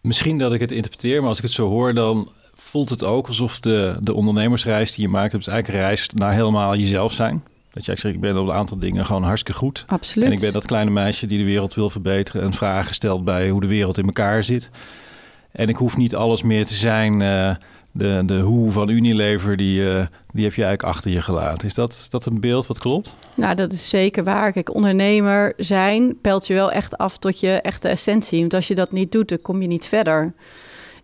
Speaker 1: Misschien dat ik het interpreteer, maar als ik het zo hoor, dan voelt het ook alsof de, de ondernemersreis die je maakt, het is eigenlijk een reis naar helemaal jezelf zijn. Dat je zegt, ik ben op een aantal dingen gewoon hartstikke goed.
Speaker 3: Absoluut.
Speaker 1: En ik ben dat kleine meisje die de wereld wil verbeteren en vragen stelt bij hoe de wereld in elkaar zit. En ik hoef niet alles meer te zijn. Uh, de, de hoe van Unilever, die, uh, die heb je eigenlijk achter je gelaten. Is dat, dat een beeld wat klopt?
Speaker 3: Nou, dat is zeker waar. Kijk, ondernemer zijn pelt je wel echt af tot je echte essentie. Want als je dat niet doet, dan kom je niet verder.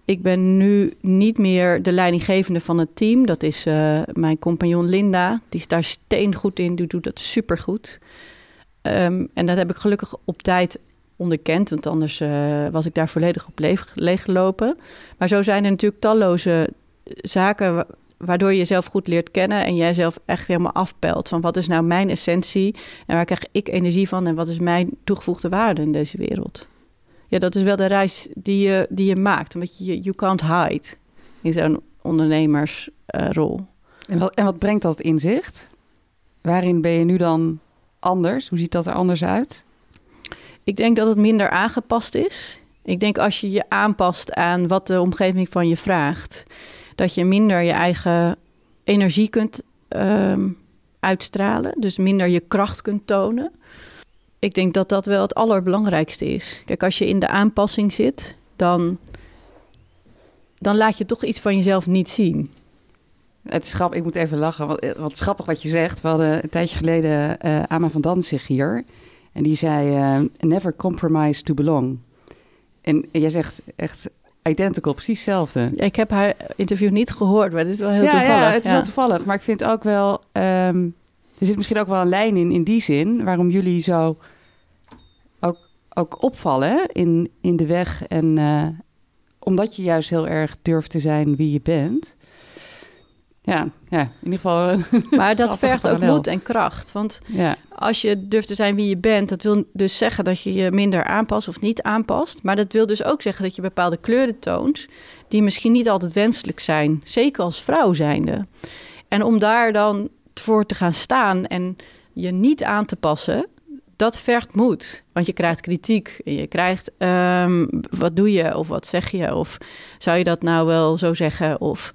Speaker 3: Ik ben nu niet meer de leidinggevende van het team. Dat is uh, mijn compagnon Linda. Die is daar steengoed in. Die doet dat supergoed. Um, en dat heb ik gelukkig op tijd onderkend. Want anders uh, was ik daar volledig op leeg, leeggelopen. Maar zo zijn er natuurlijk talloze zaken waardoor je jezelf goed leert kennen en jij zelf echt helemaal afpelt van wat is nou mijn essentie en waar krijg ik energie van en wat is mijn toegevoegde waarde in deze wereld. Ja, dat is wel de reis die je, die je maakt, omdat je you can't hide in zo'n ondernemersrol. Uh,
Speaker 2: en, wat, en wat brengt dat inzicht? Waarin ben je nu dan anders? Hoe ziet dat er anders uit?
Speaker 3: Ik denk dat het minder aangepast is. Ik denk als je je aanpast aan wat de omgeving van je vraagt, dat je minder je eigen energie kunt um, uitstralen. Dus minder je kracht kunt tonen. Ik denk dat dat wel het allerbelangrijkste is. Kijk, als je in de aanpassing zit, dan, dan laat je toch iets van jezelf niet zien.
Speaker 2: Het is grappig, ik moet even lachen. Wat, wat grappig wat je zegt. We hadden een tijdje geleden uh, Ama van Danzig hier. En die zei, uh, never compromise to belong. En jij zegt echt identical, precies hetzelfde.
Speaker 3: Ik heb haar interview niet gehoord, maar dit is wel heel
Speaker 2: ja,
Speaker 3: toevallig.
Speaker 2: Ja, het is wel toevallig. Maar ik vind ook wel... Um, er zit misschien ook wel een lijn in, in die zin... waarom jullie zo ook, ook opvallen in, in de weg. En uh, omdat je juist heel erg durft te zijn wie je bent... Ja, ja, in ieder geval.
Speaker 3: Maar dat vergt ook moed en kracht. Want ja. als je durft te zijn wie je bent, dat wil dus zeggen dat je je minder aanpast of niet aanpast. Maar dat wil dus ook zeggen dat je bepaalde kleuren toont die misschien niet altijd wenselijk zijn. Zeker als vrouw zijnde. En om daar dan voor te gaan staan en je niet aan te passen, dat vergt moed. Want je krijgt kritiek. Je krijgt um, wat doe je of wat zeg je? Of zou je dat nou wel zo zeggen? Of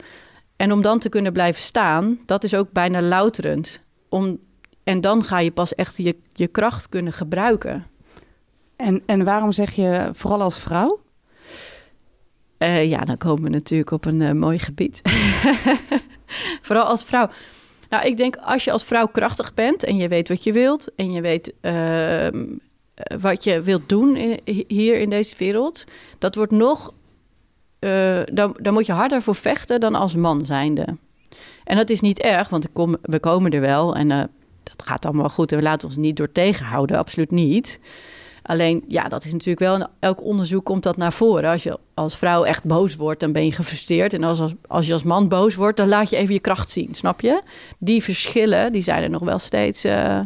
Speaker 3: en om dan te kunnen blijven staan, dat is ook bijna louterend. Om, en dan ga je pas echt je, je kracht kunnen gebruiken.
Speaker 2: En, en waarom zeg je vooral als vrouw?
Speaker 3: Uh, ja, dan komen we natuurlijk op een uh, mooi gebied. vooral als vrouw. Nou, ik denk als je als vrouw krachtig bent en je weet wat je wilt en je weet uh, wat je wilt doen in, hier in deze wereld, dat wordt nog uh, dan, dan moet je harder voor vechten dan als man zijnde. En dat is niet erg, want we komen er wel en uh, dat gaat allemaal goed. En we laten ons niet door tegenhouden, absoluut niet. Alleen, ja, dat is natuurlijk wel elk onderzoek komt dat naar voren. Als je als vrouw echt boos wordt, dan ben je gefrustreerd. En als, als, als je als man boos wordt, dan laat je even je kracht zien, snap je? Die verschillen, die zijn er nog wel steeds. Uh,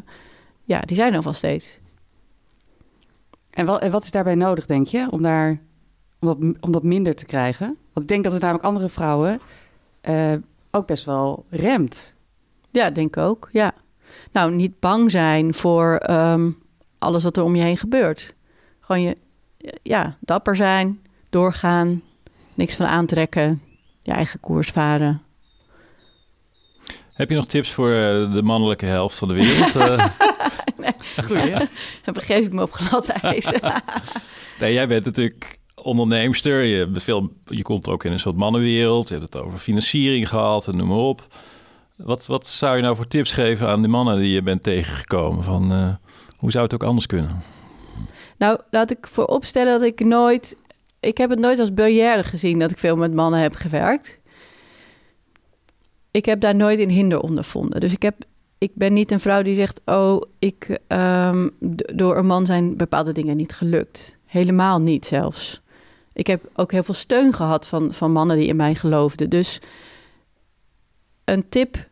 Speaker 3: ja, die zijn er nog wel steeds.
Speaker 2: En wat, en wat is daarbij nodig, denk je, om daar om dat, om dat minder te krijgen? Want ik denk dat het namelijk andere vrouwen uh, ook best wel remt.
Speaker 3: Ja, denk ik ook, ja. Nou, niet bang zijn voor um, alles wat er om je heen gebeurt. Gewoon je, ja, dapper zijn, doorgaan, niks van aantrekken, je eigen koers varen.
Speaker 1: Heb je nog tips voor eh, de mannelijke helft van de wereld? Eh,
Speaker 3: Goeie. Dan begeef ik me op glad ijs.
Speaker 1: nee, jij bent natuurlijk onderneemster. Je, veel, je komt ook in een soort mannenwereld. Je hebt het over financiering gehad en noem maar op. Wat, wat zou je nou voor tips geven aan de mannen die je bent tegengekomen? Van, eh, hoe zou het ook anders kunnen?
Speaker 3: nou, laat ik vooropstellen dat ik nooit... Ik heb het nooit als barrière gezien dat ik veel met mannen heb gewerkt. Ik heb daar nooit een hinder ondervonden. Dus ik, heb, ik ben niet een vrouw die zegt... oh, ik, ehm, door een man zijn bepaalde dingen niet gelukt. Helemaal niet zelfs. Ik heb ook heel veel steun gehad van, van mannen die in mij geloofden. Dus een tip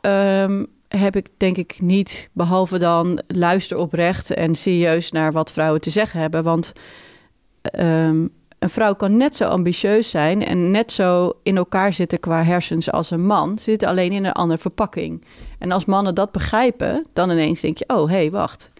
Speaker 3: ehm, heb ik denk ik niet, behalve dan luister oprecht en serieus naar wat vrouwen te zeggen hebben. Want ehm, een vrouw kan net zo ambitieus zijn en net zo in elkaar zitten qua hersens als een man. Ze zitten alleen in een andere verpakking. En als mannen dat begrijpen, dan ineens denk je: oh hé, hey, wacht.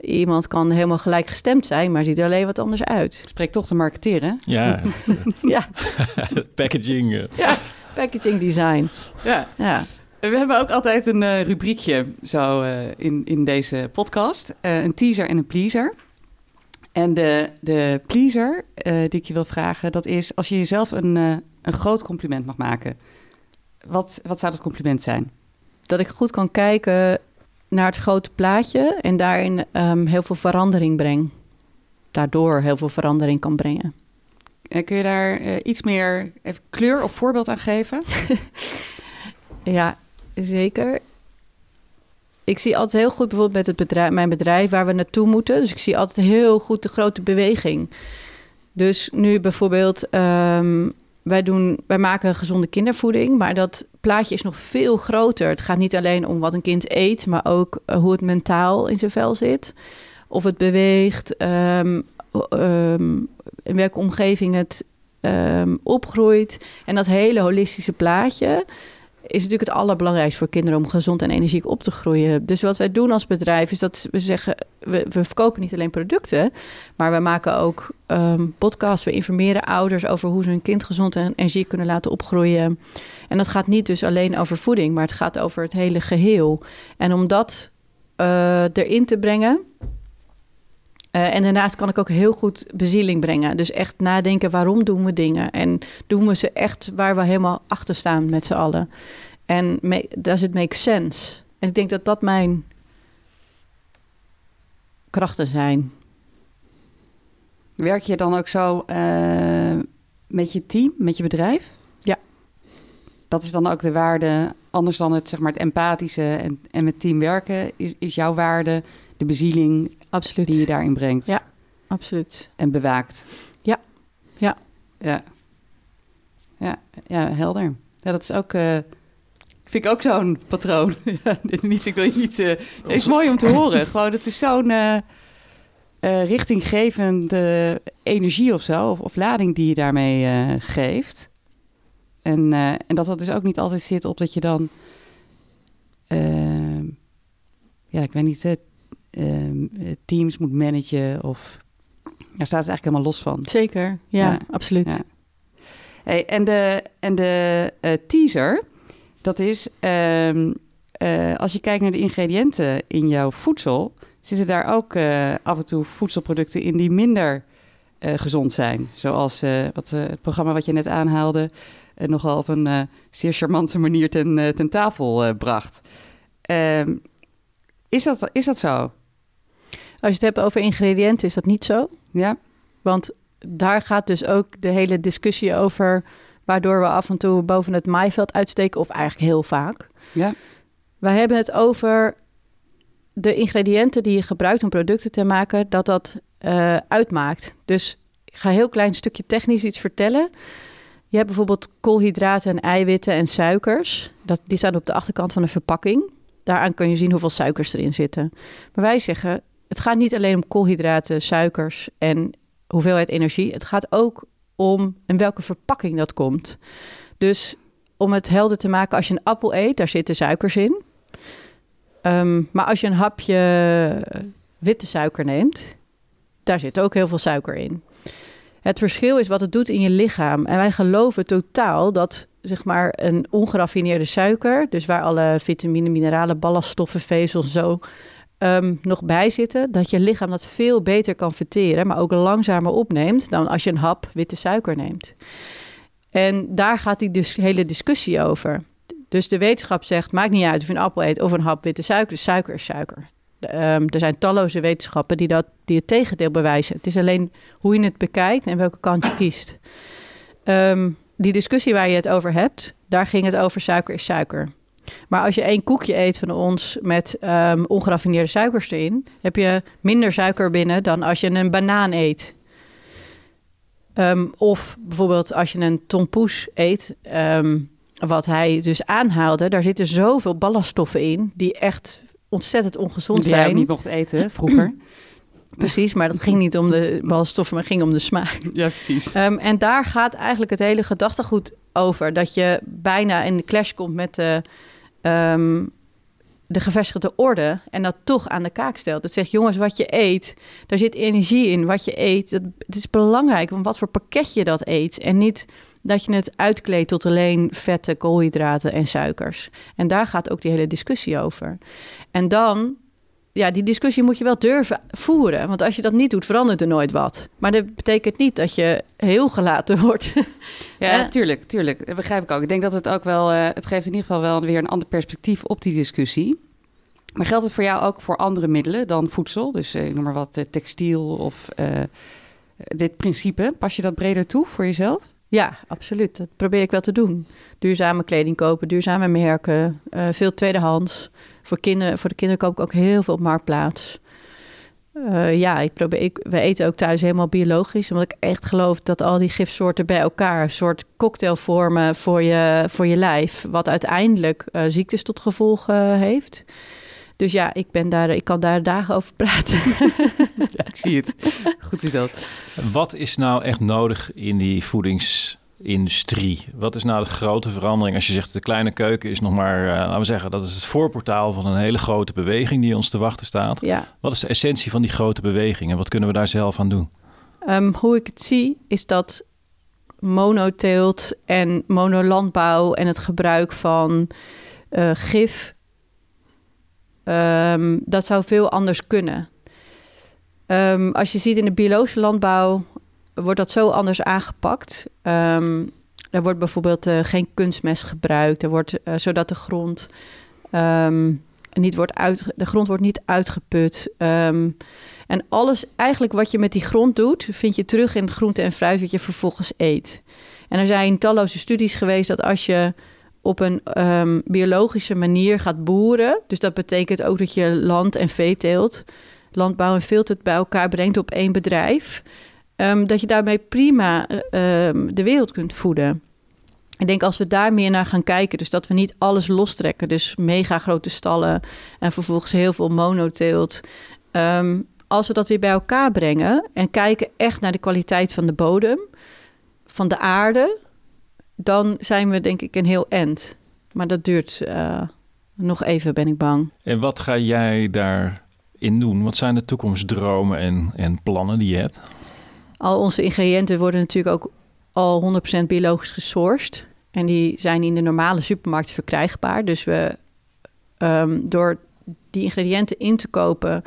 Speaker 3: Iemand kan helemaal gelijk gestemd zijn, maar ziet er alleen wat anders uit.
Speaker 2: Spreek toch te marketeren.
Speaker 1: Ja,
Speaker 3: Ja,
Speaker 1: packaging. eh.
Speaker 3: ja. packaging design.
Speaker 2: Ja.
Speaker 3: Ja.
Speaker 2: We hebben ook altijd een eh, rubriekje zo eh, in, in deze podcast. Eh, een teaser en een pleaser. En de, de pleaser eh, die ik je wil vragen, dat is als je jezelf een, eh, een groot compliment mag maken. Wat, wat zou dat compliment zijn?
Speaker 3: dat ik goed kan kijken naar het grote plaatje en daarin ehm, heel veel verandering breng. Daardoor heel veel verandering kan brengen.
Speaker 2: Eh, kun je daar eh, iets meer even kleur of voorbeeld aan geven?
Speaker 3: Ja, zeker. Ik zie altijd heel goed bijvoorbeeld met het bedrijf, mijn bedrijf waar we naartoe moeten. Dus ik zie altijd heel goed de grote beweging. Dus nu bijvoorbeeld, ehm, wij, doen, wij maken gezonde kindervoeding, maar dat plaatje is nog veel groter. Het gaat niet alleen om wat een kind eet, maar ook eh, hoe het mentaal in zijn vel zit. Of het beweegt, ehm, ehm, in welke omgeving het ehm, opgroeit. En dat hele holistische plaatje is natuurlijk het allerbelangrijkste voor kinderen om gezond en energiek op te groeien. Dus wat wij doen als bedrijf is dat we zeggen, we, verkopen niet alleen producten, maar we maken ook ehm, podcasts. We informeren ouders over hoe ze hun kind gezond en energiek kunnen laten opgroeien. En dat gaat niet dus alleen over voeding, maar het gaat over het hele geheel. En om dat eh, erin te brengen. Eh, en daarnaast kan ik ook heel goed bezieling brengen. Dus echt nadenken waarom doen we dingen. En doen we ze echt waar we helemaal achter staan met z'n allen. En does it make sense? En ik denk dat dat mijn krachten zijn.
Speaker 2: Werk je dan ook zo eh, met je team, met je bedrijf?
Speaker 3: Ja.
Speaker 2: Dat is dan ook de waarde, anders dan het, zeg maar, het empathische en, en met team werken, is, is jouw waarde de bezieling
Speaker 3: Absoluut.
Speaker 2: die je daarin brengt
Speaker 3: Ja. Absoluut.
Speaker 2: en bewaakt.
Speaker 3: Ja. Ja.
Speaker 2: Ja, ja, ja helder. Ja, dat is ook, eh, vind ik ook zo'n patroon. ja, niet, ik wil je niet, het is mooi om te horen. Gewoon, het is zo'n eh, richtinggevende energie of zo, of, of lading die je daarmee geeft. En, en dat dat dus ook niet altijd zit op dat je dan, ja, ik weet niet, eh, eh, teams moet managen of, daar staat het eigenlijk helemaal los van.
Speaker 3: Zeker. Ja,
Speaker 2: Ja.
Speaker 3: absoluut.
Speaker 2: Ja. Hey, en de, en de eh, teaser, dat is ehm, eh, als je kijkt naar de ingrediënten in jouw voedsel, zitten daar ook af en toe voedselproducten in die minder gezond zijn. Zoals wat, het programma wat je net aanhaalde, nogal op een zeer charmante manier ten, ten tafel bracht. Ehm, is, dat, is dat zo?
Speaker 3: Als je het hebt over ingrediënten, is dat niet zo.
Speaker 2: Ja?
Speaker 3: Want daar gaat dus ook de hele discussie over... waardoor we af en toe boven het maaiveld uitsteken... of eigenlijk heel vaak.
Speaker 2: Ja.
Speaker 3: Wij hebben het over de ingrediënten die je gebruikt om producten te maken... dat dat eh, uitmaakt. Dus ik ga een heel klein stukje technisch iets vertellen. Je hebt bijvoorbeeld koolhydraten en eiwitten en suikers. Dat, die staan op de achterkant van de verpakking. Daaraan kun je zien hoeveel suikers erin zitten. Maar wij zeggen, het gaat niet alleen om koolhydraten, suikers en hoeveelheid energie. Het gaat ook om in welke verpakking dat komt. Dus om het helder te maken, als je een appel eet, daar zitten suikers in. Ehm, maar als je een hapje witte suiker neemt, daar zit ook heel veel suiker in. Het verschil is wat het doet in je lichaam. En wij geloven totaal dat zeg maar een ongeraffineerde suiker, dus waar alle vitamine, mineralen, ballaststoffen, vezels zo ehm, nog bij zitten, dat je lichaam dat veel beter kan verteren, maar ook langzamer opneemt dan als je een hap witte suiker neemt. En daar gaat die dus hele discussie over. Dus de wetenschap zegt, maakt niet uit of je een appel eet of een hap witte suiker, suiker is suiker. Um, er zijn talloze wetenschappen die, dat, het tegendeel bewijzen. Het is alleen hoe je het bekijkt en welke kant je kiest. Um, die discussie waar je het over hebt, daar ging het over suiker is suiker. Maar als je één koekje eet van ons met um, ongeraffineerde suikers erin, heb je minder suiker binnen dan als je een banaan eet. Um, of bijvoorbeeld als je een tompoes eet, um, wat hij dus aanhaalde, daar zitten zoveel ballaststoffen in die echt ontzettend ongezond
Speaker 2: die
Speaker 3: zijn.
Speaker 2: Die niet mocht eten vroeger.
Speaker 3: Precies, maar dat ging niet om de balstoffen, maar ging om de smaak.
Speaker 2: Ja, precies.
Speaker 3: Um, en daar gaat eigenlijk het hele gedachtegoed over. Dat je bijna in de clash komt met de, um, de gevestigde orde en dat toch aan de kaak stelt. Het zegt, jongens, wat je eet, daar zit energie in. Wat je eet, dat, het is belangrijk, want wat voor pakket je dat eet. En niet dat je het uitkleedt tot alleen vetten, koolhydraten en suikers. En daar gaat ook die hele discussie over. En dan ja, die discussie moet je wel durven voeren. Want als je dat niet doet, verandert er nooit wat. Maar dat betekent niet dat je heel gelaten wordt.
Speaker 2: ja, ja, tuurlijk, tuurlijk. Dat begrijp ik ook. Ik denk dat het ook wel... Uh, het geeft in ieder geval wel weer een ander perspectief op die discussie. Maar geldt het voor jou ook voor andere middelen dan voedsel? Dus uh, ik noem maar wat uh, textiel of dit principe. Pas je dat breder toe voor jezelf?
Speaker 3: Ja, absoluut. Dat probeer ik wel te doen. Duurzame kleding kopen, duurzame merken, veel tweedehands. Voor, kinderen, voor de kinderen koop ik ook heel veel op Marktplaats. Uh, ja, ik probeer, ik, we eten ook thuis helemaal biologisch. Omdat ik echt geloof dat al die gifsoorten bij elkaar... een soort cocktail vormen voor je, voor je lijf... wat uiteindelijk uh, ziektes tot gevolg uh, heeft. Dus ja, ik, ben daar, ik kan daar dagen over praten.
Speaker 2: ja, ik zie het. Goed is dat.
Speaker 1: Wat is nou echt nodig in die voedings industrie. Wat is nou de grote verandering? Als je zegt de kleine keuken is nog maar, uh, laten we zeggen, dat is het voorportaal van een hele grote beweging die ons te wachten staat.
Speaker 3: Ja.
Speaker 1: Wat is de essentie van die grote beweging en wat kunnen we daar zelf aan doen?
Speaker 3: Um, hoe ik het zie is dat monoteelt en monolandbouw en het gebruik van uh, gif, um, dat zou veel anders kunnen. Um, als je ziet in de biologische landbouw wordt dat zo anders aangepakt. Um, er wordt bijvoorbeeld uh, geen kunstmest gebruikt, er wordt, uh, zodat de grond um, niet wordt uit, de grond wordt niet uitgeput. Um, en alles eigenlijk wat je met die grond doet, vind je terug in groente en fruit wat je vervolgens eet. En er zijn talloze studies geweest dat als je op een biologische manier gaat boeren, dus dat betekent ook dat je land en vee teelt, landbouw en veeteelt bij elkaar brengt op één bedrijf, um, dat je daarmee prima um, de wereld kunt voeden. Ik denk als we daar meer naar gaan kijken, dus dat we niet alles lostrekken, dus mega grote stallen en vervolgens heel veel monoteelt. Um, als we dat weer bij elkaar brengen en kijken echt naar de kwaliteit van de bodem, van de aarde, dan zijn we denk ik een heel end. Maar dat duurt uh, nog even, ben ik bang.
Speaker 1: En wat ga jij daarin doen? Wat zijn de toekomstdromen en, en plannen die je hebt?
Speaker 3: Al onze ingrediënten worden natuurlijk ook al 100% biologisch gesourced. En die zijn in de normale supermarkt verkrijgbaar. Dus we um, door die ingrediënten in te kopen,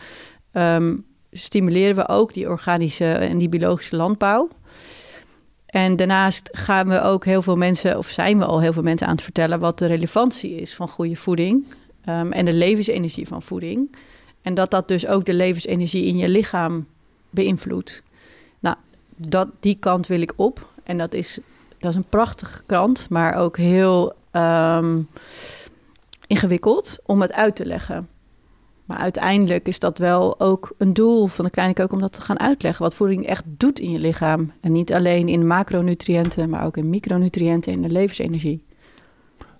Speaker 3: um, stimuleren we ook die organische en die biologische landbouw. En daarnaast gaan we ook heel veel mensen, of zijn we al heel veel mensen aan het vertellen wat de relevantie is van goede voeding um, en de levensenergie van voeding. En dat dat dus ook de levensenergie in je lichaam beïnvloedt. Dat, die kant wil ik op. En dat is, dat is een prachtige krant, maar ook heel um, ingewikkeld om het uit te leggen. Maar uiteindelijk is dat wel ook een doel van de kleine keuken om dat te gaan uitleggen. Wat voeding echt doet in je lichaam. En niet alleen in macronutriënten, maar ook in micronutriënten en de levensenergie.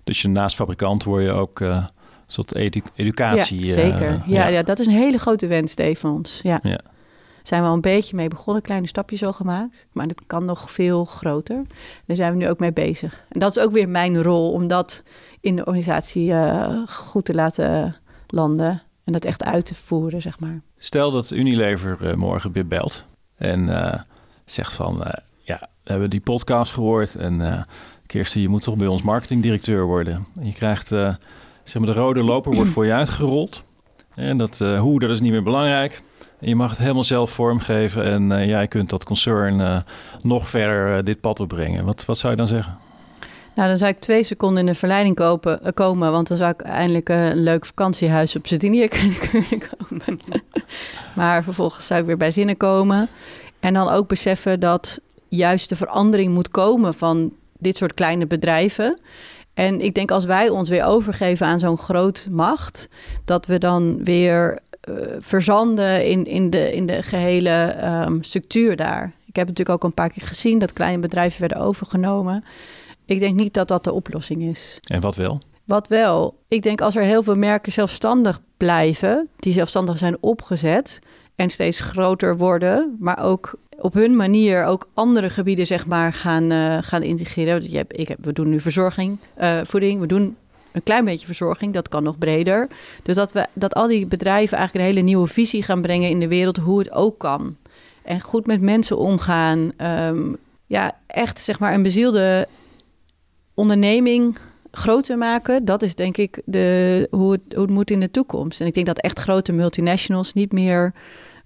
Speaker 1: Dus je naast fabrikant word je ook uh, een soort edu educatie.
Speaker 3: Ja, zeker. Uh, ja, ja. ja, dat is een hele grote wens, ons. Ja.
Speaker 1: ja.
Speaker 3: Zijn we al een beetje mee begonnen, kleine stapjes al gemaakt. Maar dat kan nog veel groter. Daar zijn we nu ook mee bezig. En dat is ook weer mijn rol, om dat in de organisatie uh, goed te laten landen. En dat echt uit te voeren, zeg maar.
Speaker 1: Stel dat Unilever uh, morgen weer belt. En uh, zegt van, eh, ja, we hebben die podcast gehoord en Kirsten, je moet toch bij ons marketingdirecteur worden. En je krijgt, zeg maar, de rode loper wordt voor je uitgerold. En dat hoe, dat is niet meer belangrijk. Je mag het helemaal zelf vormgeven en jij kunt dat concern nog verder dit pad opbrengen. Wat, wat zou je dan zeggen?
Speaker 3: Nou, dan zou ik twee seconden in de verleiding kopen, komen, want dan zou ik eindelijk een leuk vakantiehuis op Sardinië kunnen, komen. maar vervolgens zou ik weer bij zinnen komen. En dan ook beseffen dat juist de verandering moet komen van dit soort kleine bedrijven. En ik denk als wij ons weer overgeven aan zo'n groot macht, dat we dan weer verzanden in, in, de, in de gehele um, structuur daar. Ik heb natuurlijk ook een paar keer gezien dat kleine bedrijven werden overgenomen. Ik denk niet dat dat de oplossing is.
Speaker 1: En wat wel?
Speaker 3: Wat wel? Ik denk als er heel veel merken zelfstandig blijven, die zelfstandig zijn opgezet en steeds groter worden, maar ook op hun manier ook andere gebieden zeg maar gaan, uh, gaan integreren. Je hebt, ik heb, we doen nu verzorging, uh, voeding, we doen een klein beetje verzorging, dat kan nog breder. Dus dat, we, dat al die bedrijven eigenlijk een hele nieuwe visie gaan brengen in de wereld hoe het ook kan. En goed met mensen omgaan. Um, ja, echt zeg maar een bezielde onderneming groter maken, dat is denk ik de, hoe, het, hoe het moet in de toekomst. En ik denk dat echt grote multinationals niet meer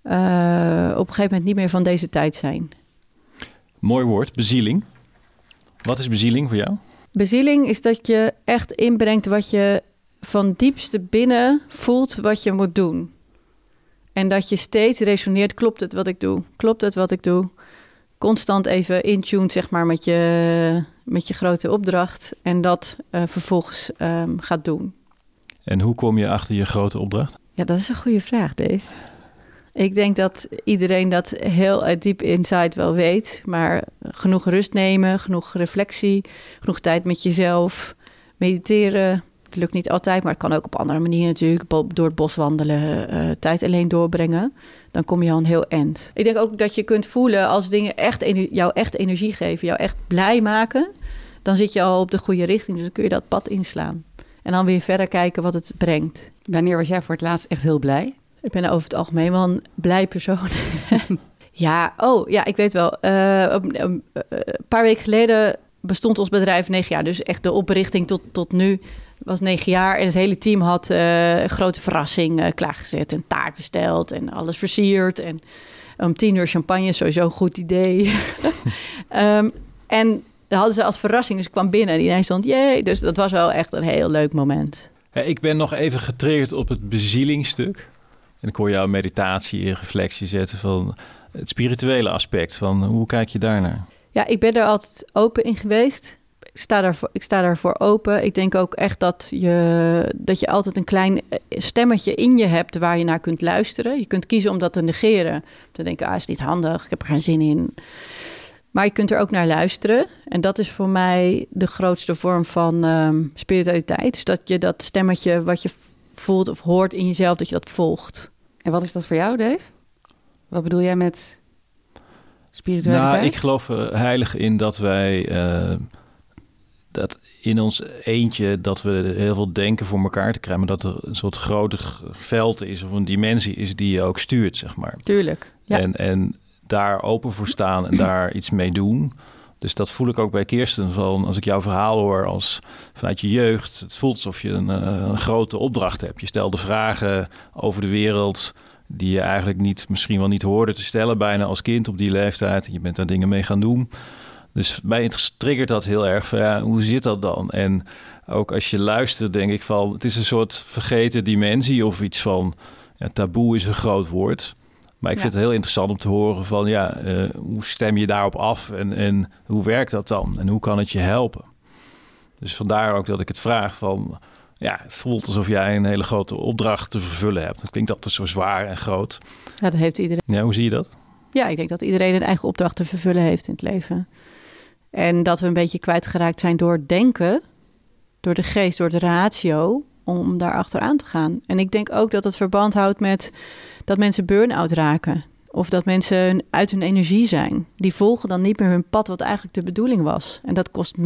Speaker 3: uh, op een gegeven moment niet meer van deze tijd zijn.
Speaker 1: Mooi woord, bezieling. Wat is bezieling voor jou?
Speaker 3: Bezieling is dat je echt inbrengt wat je van diepste binnen voelt wat je moet doen. En dat je steeds resoneert, klopt het wat ik doe? Klopt het wat ik doe? Constant even in tune, zeg maar, met je, met je grote opdracht. En dat uh, vervolgens um, gaat doen.
Speaker 1: En hoe kom je achter je grote opdracht?
Speaker 3: Ja, dat is een goede vraag, Dave. Ik denk dat iedereen dat heel diep inside wel weet. Maar genoeg rust nemen, genoeg reflectie, genoeg tijd met jezelf, mediteren. Het lukt niet altijd, maar het kan ook op andere manieren natuurlijk. Door het bos wandelen, uh, tijd alleen doorbrengen. Dan kom je al een heel eind. Ik denk ook dat je kunt voelen als dingen echt jou echt energie geven, jou echt blij maken. Dan zit je al op de goede richting, dus dan kun je dat pad inslaan. En dan weer verder kijken wat het brengt.
Speaker 2: Wanneer was jij voor het laatst echt heel blij?
Speaker 3: Ik ben over het algemeen wel een blij persoon. ja, oh ja, ik weet wel. Uh, een paar weken geleden bestond ons bedrijf negen jaar. Dus echt de oprichting tot, tot nu was negen jaar. En het hele team had uh, een grote verrassing klaargezet. En taart besteld en alles versierd. En om tien uur champagne, sowieso een goed idee. um, en dat hadden ze als verrassing. Dus ik kwam binnen en iedereen stond, jee. Dus dat was wel echt een heel leuk moment.
Speaker 1: Ik ben nog even getriggerd op het bezielingstuk. En ik hoor jou meditatie in reflectie zetten van het spirituele aspect. Van hoe kijk je daarnaar?
Speaker 3: Ja, ik ben er altijd open in geweest. Ik sta, daarvoor, ik sta daarvoor open. Ik denk ook echt dat je, dat je altijd een klein eh, stemmetje in je hebt waar je naar kunt luisteren. Je kunt kiezen om dat te negeren. Te denken, ah, is niet handig, ik heb er geen zin in. Maar je kunt er ook naar luisteren. En dat is voor mij de grootste vorm van um, spiritualiteit. Dus dat je dat stemmetje wat je voelt of hoort in jezelf, dat je dat volgt.
Speaker 2: En wat is dat voor jou, Dave? Wat bedoel jij met spiritualiteit?
Speaker 1: Nou, ik geloof er heilig in dat wij uh, dat in ons eentje dat we heel veel denken voor elkaar te krijgen, maar dat er een soort groter veld is of een dimensie is die je ook stuurt, zeg maar.
Speaker 3: Tuurlijk. Ja.
Speaker 1: En, en daar open voor staan en daar iets mee doen. Dus dat voel ik ook bij Kirsten. Van als ik jouw verhaal hoor als vanuit je jeugd. Het voelt alsof je een, eh, een grote opdracht hebt. Je stelde vragen over de wereld die je eigenlijk niet, misschien wel niet hoorde te stellen bijna als kind op die leeftijd. Je bent daar dingen mee gaan doen. Dus mij triggert dat heel erg ja, hoe zit dat dan? En ook als je luistert, denk ik van het is een soort vergeten dimensie of iets van ja, taboe is een groot woord. Maar ik vind het heel interessant om te horen van ja, uh, hoe stem je daarop af en, en hoe werkt dat dan? En hoe kan het je helpen? Dus vandaar ook dat ik het vraag van ja, het voelt alsof jij een hele grote opdracht te vervullen hebt. Dat klinkt altijd zo zwaar en groot.
Speaker 3: Ja, dat heeft iedereen.
Speaker 1: Ja, hoe zie je dat?
Speaker 3: Ja, ik denk dat iedereen een eigen opdracht te vervullen heeft in het leven. En dat we een beetje kwijtgeraakt zijn door denken, door de geest, door de ratio, om daar achteraan te gaan. En ik denk ook dat het verband houdt met dat mensen burn-out raken. Of dat mensen uit hun energie zijn. Die volgen dan niet meer hun pad, wat eigenlijk de bedoeling was. En dat kost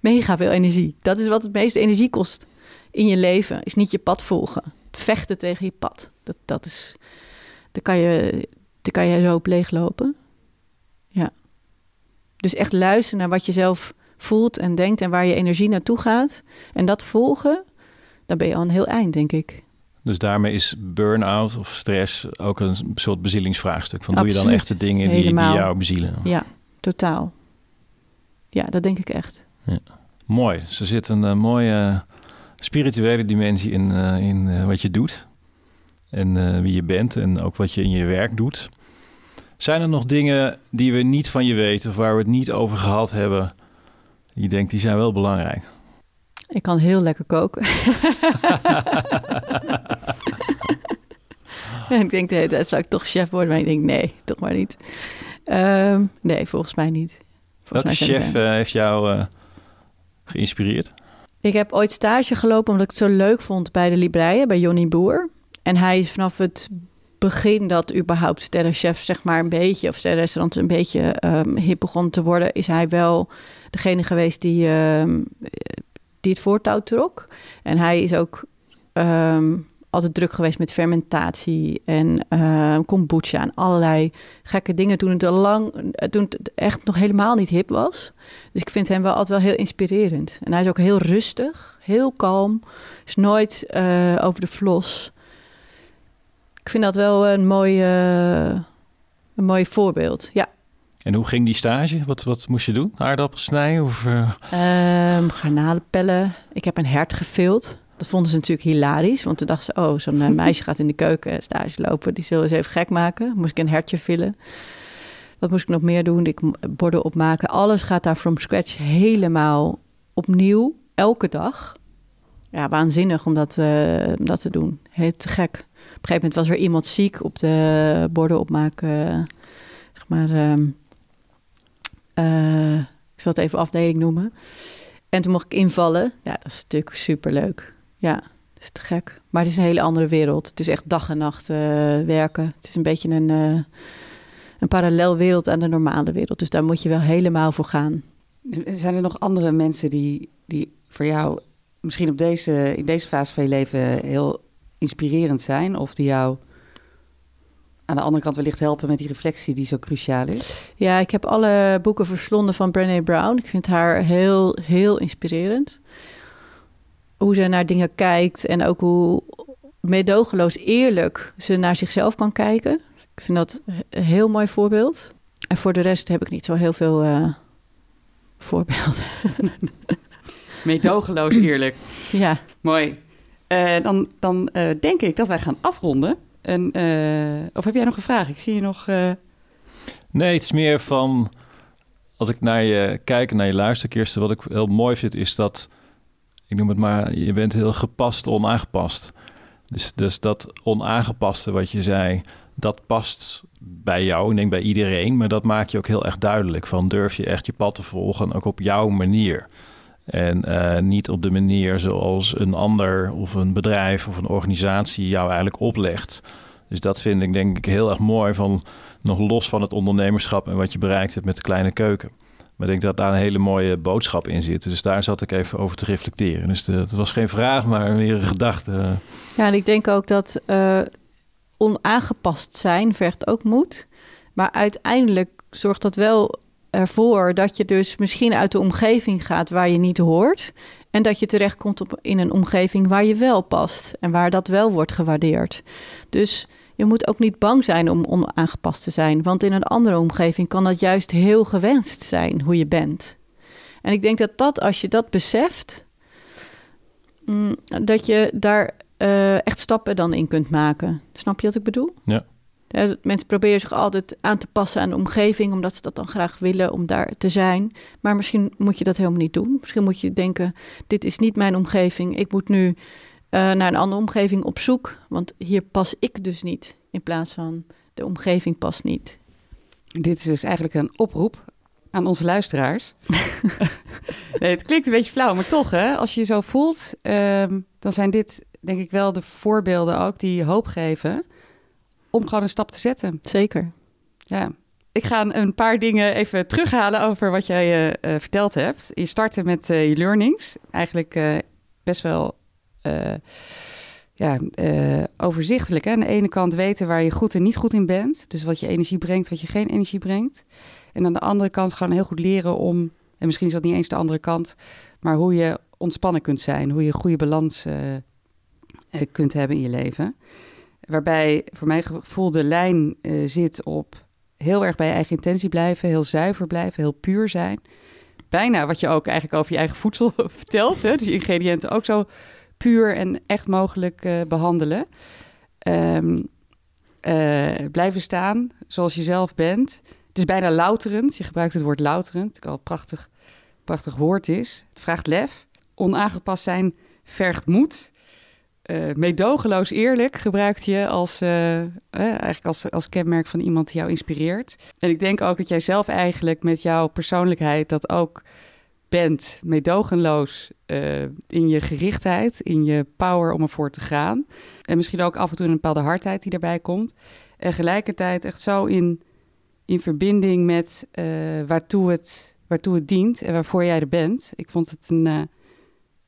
Speaker 3: mega veel energie. Dat is wat het meeste energie kost in je leven. Is niet je pad volgen. Vechten tegen je pad. Dat, dat is. Daar kan je, daar kan je zo op leeglopen. Ja. Dus echt luisteren naar wat je zelf voelt en denkt en waar je energie naartoe gaat. En dat volgen, dan ben je al een heel eind, denk ik.
Speaker 1: Dus daarmee is burn-out of stress ook een soort bezielingsvraagstuk. Van doe je dan echt de dingen die, die jou bezielen?
Speaker 3: Ja, totaal. Ja, dat denk ik echt.
Speaker 1: Mooi. Dus er zit een eh, mooie spirituele dimensie in, eh, in eh, wat je doet. En eh, wie je bent en ook wat je in je werk doet. Zijn er nog dingen die we niet van je weten of waar we het niet over gehad hebben? die Je denkt, die zijn wel belangrijk.
Speaker 3: Ik kan heel lekker koken. en ik denk de hele tijd, zou ik toch chef worden? Maar ik denk, nee, toch maar niet. Ehm, nee, volgens mij niet. Volgens
Speaker 1: Welke
Speaker 3: mij
Speaker 1: chef eh, heeft jou eh, geïnspireerd?
Speaker 3: Ik heb ooit stage gelopen omdat ik het zo leuk vond bij de Libreien, bij Johnny Boer. En hij is vanaf het begin dat überhaupt sterrenchef, zeg maar een beetje, of sterrenrestaurant een beetje ehm, hip begon te worden, is hij wel degene geweest die, ehm, die het voortouw trok. En hij is ook altijd druk geweest met fermentatie en ehm, kombucha en allerlei gekke dingen toen het al lang, toen het echt nog helemaal niet hip was. Dus ik vind hem wel altijd wel heel inspirerend. En hij is ook heel rustig, heel kalm, is nooit eh, over de flos. Ik vind dat wel een mooi, eh, een mooi voorbeeld. Ja,
Speaker 1: En hoe ging die stage? Wat, wat moest je doen? Aardappels snijden? Of, eh,
Speaker 3: Ehm garnalen pellen. Ik heb een hert gevild. Dat vonden ze natuurlijk hilarisch. Want toen dachten ze, oh, zo'n eh, meisje gaat in de keuken stage lopen. Die zullen ze even gek maken. Moest ik een hertje villen. Wat moest ik nog meer doen? Ik mo- borden opmaken. Alles gaat daar from scratch helemaal opnieuw. Elke dag. Ja, waanzinnig om dat, eh, om dat te doen. Heel te gek. Op een gegeven moment was er iemand ziek op de borden opmaken. Zeg maar... ehm, eh, ik zal het even afdeling noemen. En toen mocht ik invallen. Ja, dat is natuurlijk superleuk. Ja, dat is te gek. Maar het is een hele andere wereld. Het is echt dag en nacht eh, werken. Het is een beetje een, eh een parallel wereld aan de normale wereld. Dus daar moet je wel helemaal voor gaan.
Speaker 2: Zijn er nog andere mensen die, die voor jou misschien op deze, in deze fase van je leven heel inspirerend zijn? Of die jou aan de andere kant wellicht helpen met die reflectie die zo cruciaal is?
Speaker 3: Ja, ik heb alle boeken verslonden van Brené Brown. Ik vind haar heel, heel inspirerend. Hoe ze naar dingen kijkt en ook hoe meedogenloos eerlijk ze naar zichzelf kan kijken. Ik vind dat een heel mooi voorbeeld. En voor de rest heb ik niet zo heel veel eh, voorbeelden.
Speaker 2: Meedogenloos eerlijk.
Speaker 3: ja,
Speaker 2: Mooi. Eh, dan dan eh, denk ik dat wij gaan afronden. En, eh, of heb jij nog een vraag? Ik zie je nog... eh,
Speaker 1: Nee, het is meer van... Als ik naar je kijk en naar je luister, Kirsten... wat ik heel mooi vind, is dat... Ik noem het maar, je bent heel gepast, onaangepast. Dus, dus dat onaangepaste wat je zei... dat past bij jou, ik denk bij iedereen... maar dat maak je ook heel erg duidelijk. Van durf je echt je pad te volgen, ook op jouw manier... En eh, niet op de manier zoals een ander of een bedrijf of een organisatie jou eigenlijk oplegt. Dus dat vind ik denk ik heel erg mooi van nog los van het ondernemerschap en wat je bereikt hebt met de kleine keuken. Maar ik denk dat daar een hele mooie boodschap in zit. Dus daar zat ik even over te reflecteren. Dus het was geen vraag, maar meer een gedachte.
Speaker 3: Ja, en ik denk ook dat eh, onaangepast zijn vergt ook moed. Maar uiteindelijk zorgt dat wel ervoor dat je dus misschien uit de omgeving gaat waar je niet hoort. En dat je terechtkomt op, in een omgeving waar je wel past en waar dat wel wordt gewaardeerd. Dus je moet ook niet bang zijn om onaangepast te zijn. Want in een andere omgeving kan dat juist heel gewenst zijn hoe je bent. En ik denk dat dat, als je dat beseft, mm, dat je daar eh, echt stappen dan in kunt maken. Snap je wat ik bedoel?
Speaker 1: Ja.
Speaker 3: Ja, mensen proberen zich altijd aan te passen aan de omgeving, omdat ze dat dan graag willen om daar te zijn. Maar misschien moet je dat helemaal niet doen. Misschien moet je denken: dit is niet mijn omgeving. Ik moet nu naar een andere omgeving op zoek, want hier pas ik dus niet. In plaats van de omgeving past niet.
Speaker 2: Dit is dus eigenlijk een oproep aan onze luisteraars. nee, het klinkt een beetje flauw, maar toch, hè? Als je je zo voelt, ehm, dan zijn dit denk ik wel de voorbeelden ook die hoop geven om gewoon een stap te zetten.
Speaker 3: Zeker.
Speaker 2: Ja. Ik ga een paar dingen even terughalen over wat jij eh, eh, verteld hebt. Je startte met eh, je learnings. Eigenlijk eh, best wel eh, ja, eh, overzichtelijk. Hè? Aan de ene kant weten waar je goed en niet goed in bent. Dus wat je energie brengt, wat je geen energie brengt. En aan de andere kant gewoon heel goed leren om, en misschien is dat niet eens de andere kant, maar hoe je ontspannen kunt zijn, hoe je een goede balans eh, eh, kunt hebben in je leven. Waarbij voor mijn gevoel de lijn zit op heel erg bij je eigen intentie blijven, heel zuiver blijven, heel puur zijn. Bijna wat je ook eigenlijk over je eigen voedsel vertelt. Hè? Dus ingrediënten ook zo puur en echt mogelijk uh, behandelen. Um, uh, blijven staan zoals je zelf bent. Het is bijna louterend. Je gebruikt het woord louterend, dat al een prachtig, prachtig woord is. Het vraagt lef. Onaangepast zijn vergt moed. Uh, meedogenloos eerlijk gebruikt je als, eigenlijk als, als kenmerk van iemand die jou inspireert. En ik denk ook dat jij zelf eigenlijk met jouw persoonlijkheid dat ook bent, meedogenloos uh, in je gerichtheid, in je power om ervoor te gaan. En misschien ook af en toe een bepaalde hardheid die daarbij komt. En gelijkertijd echt zo in, in verbinding met uh, waartoe, het, waartoe het dient en waarvoor jij er bent. Ik vond het een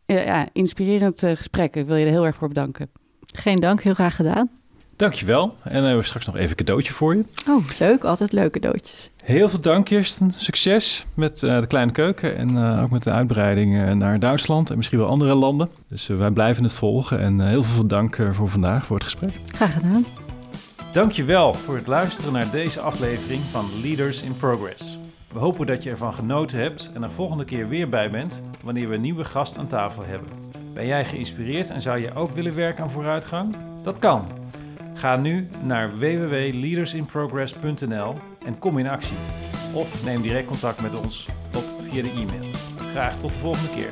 Speaker 2: uh, ja, inspirerend gesprek. Ik wil je er heel erg voor bedanken.
Speaker 3: Geen dank, heel graag gedaan.
Speaker 1: Dankjewel. En dan hebben we straks nog even een cadeautje voor je.
Speaker 3: Oh, leuk. Altijd leuke cadeautjes.
Speaker 1: Heel veel dank, Kirsten. Succes met uh, de kleine keuken en uh, ook met de uitbreiding uh, naar Duitsland en misschien wel andere landen. Dus wij blijven het volgen en heel veel dank voor vandaag, voor het gesprek.
Speaker 3: Graag gedaan.
Speaker 1: Dankjewel voor het luisteren naar deze aflevering van Leaders in Progress. We hopen dat je ervan genoten hebt en er volgende keer weer bij bent wanneer we een nieuwe gast aan tafel hebben. Ben jij geïnspireerd en zou je ook willen werken aan vooruitgang? Dat kan. Ga nu naar www.leadersinprogress.nl en kom in actie. Of neem direct contact met ons op via de e-mail. Graag tot de volgende keer.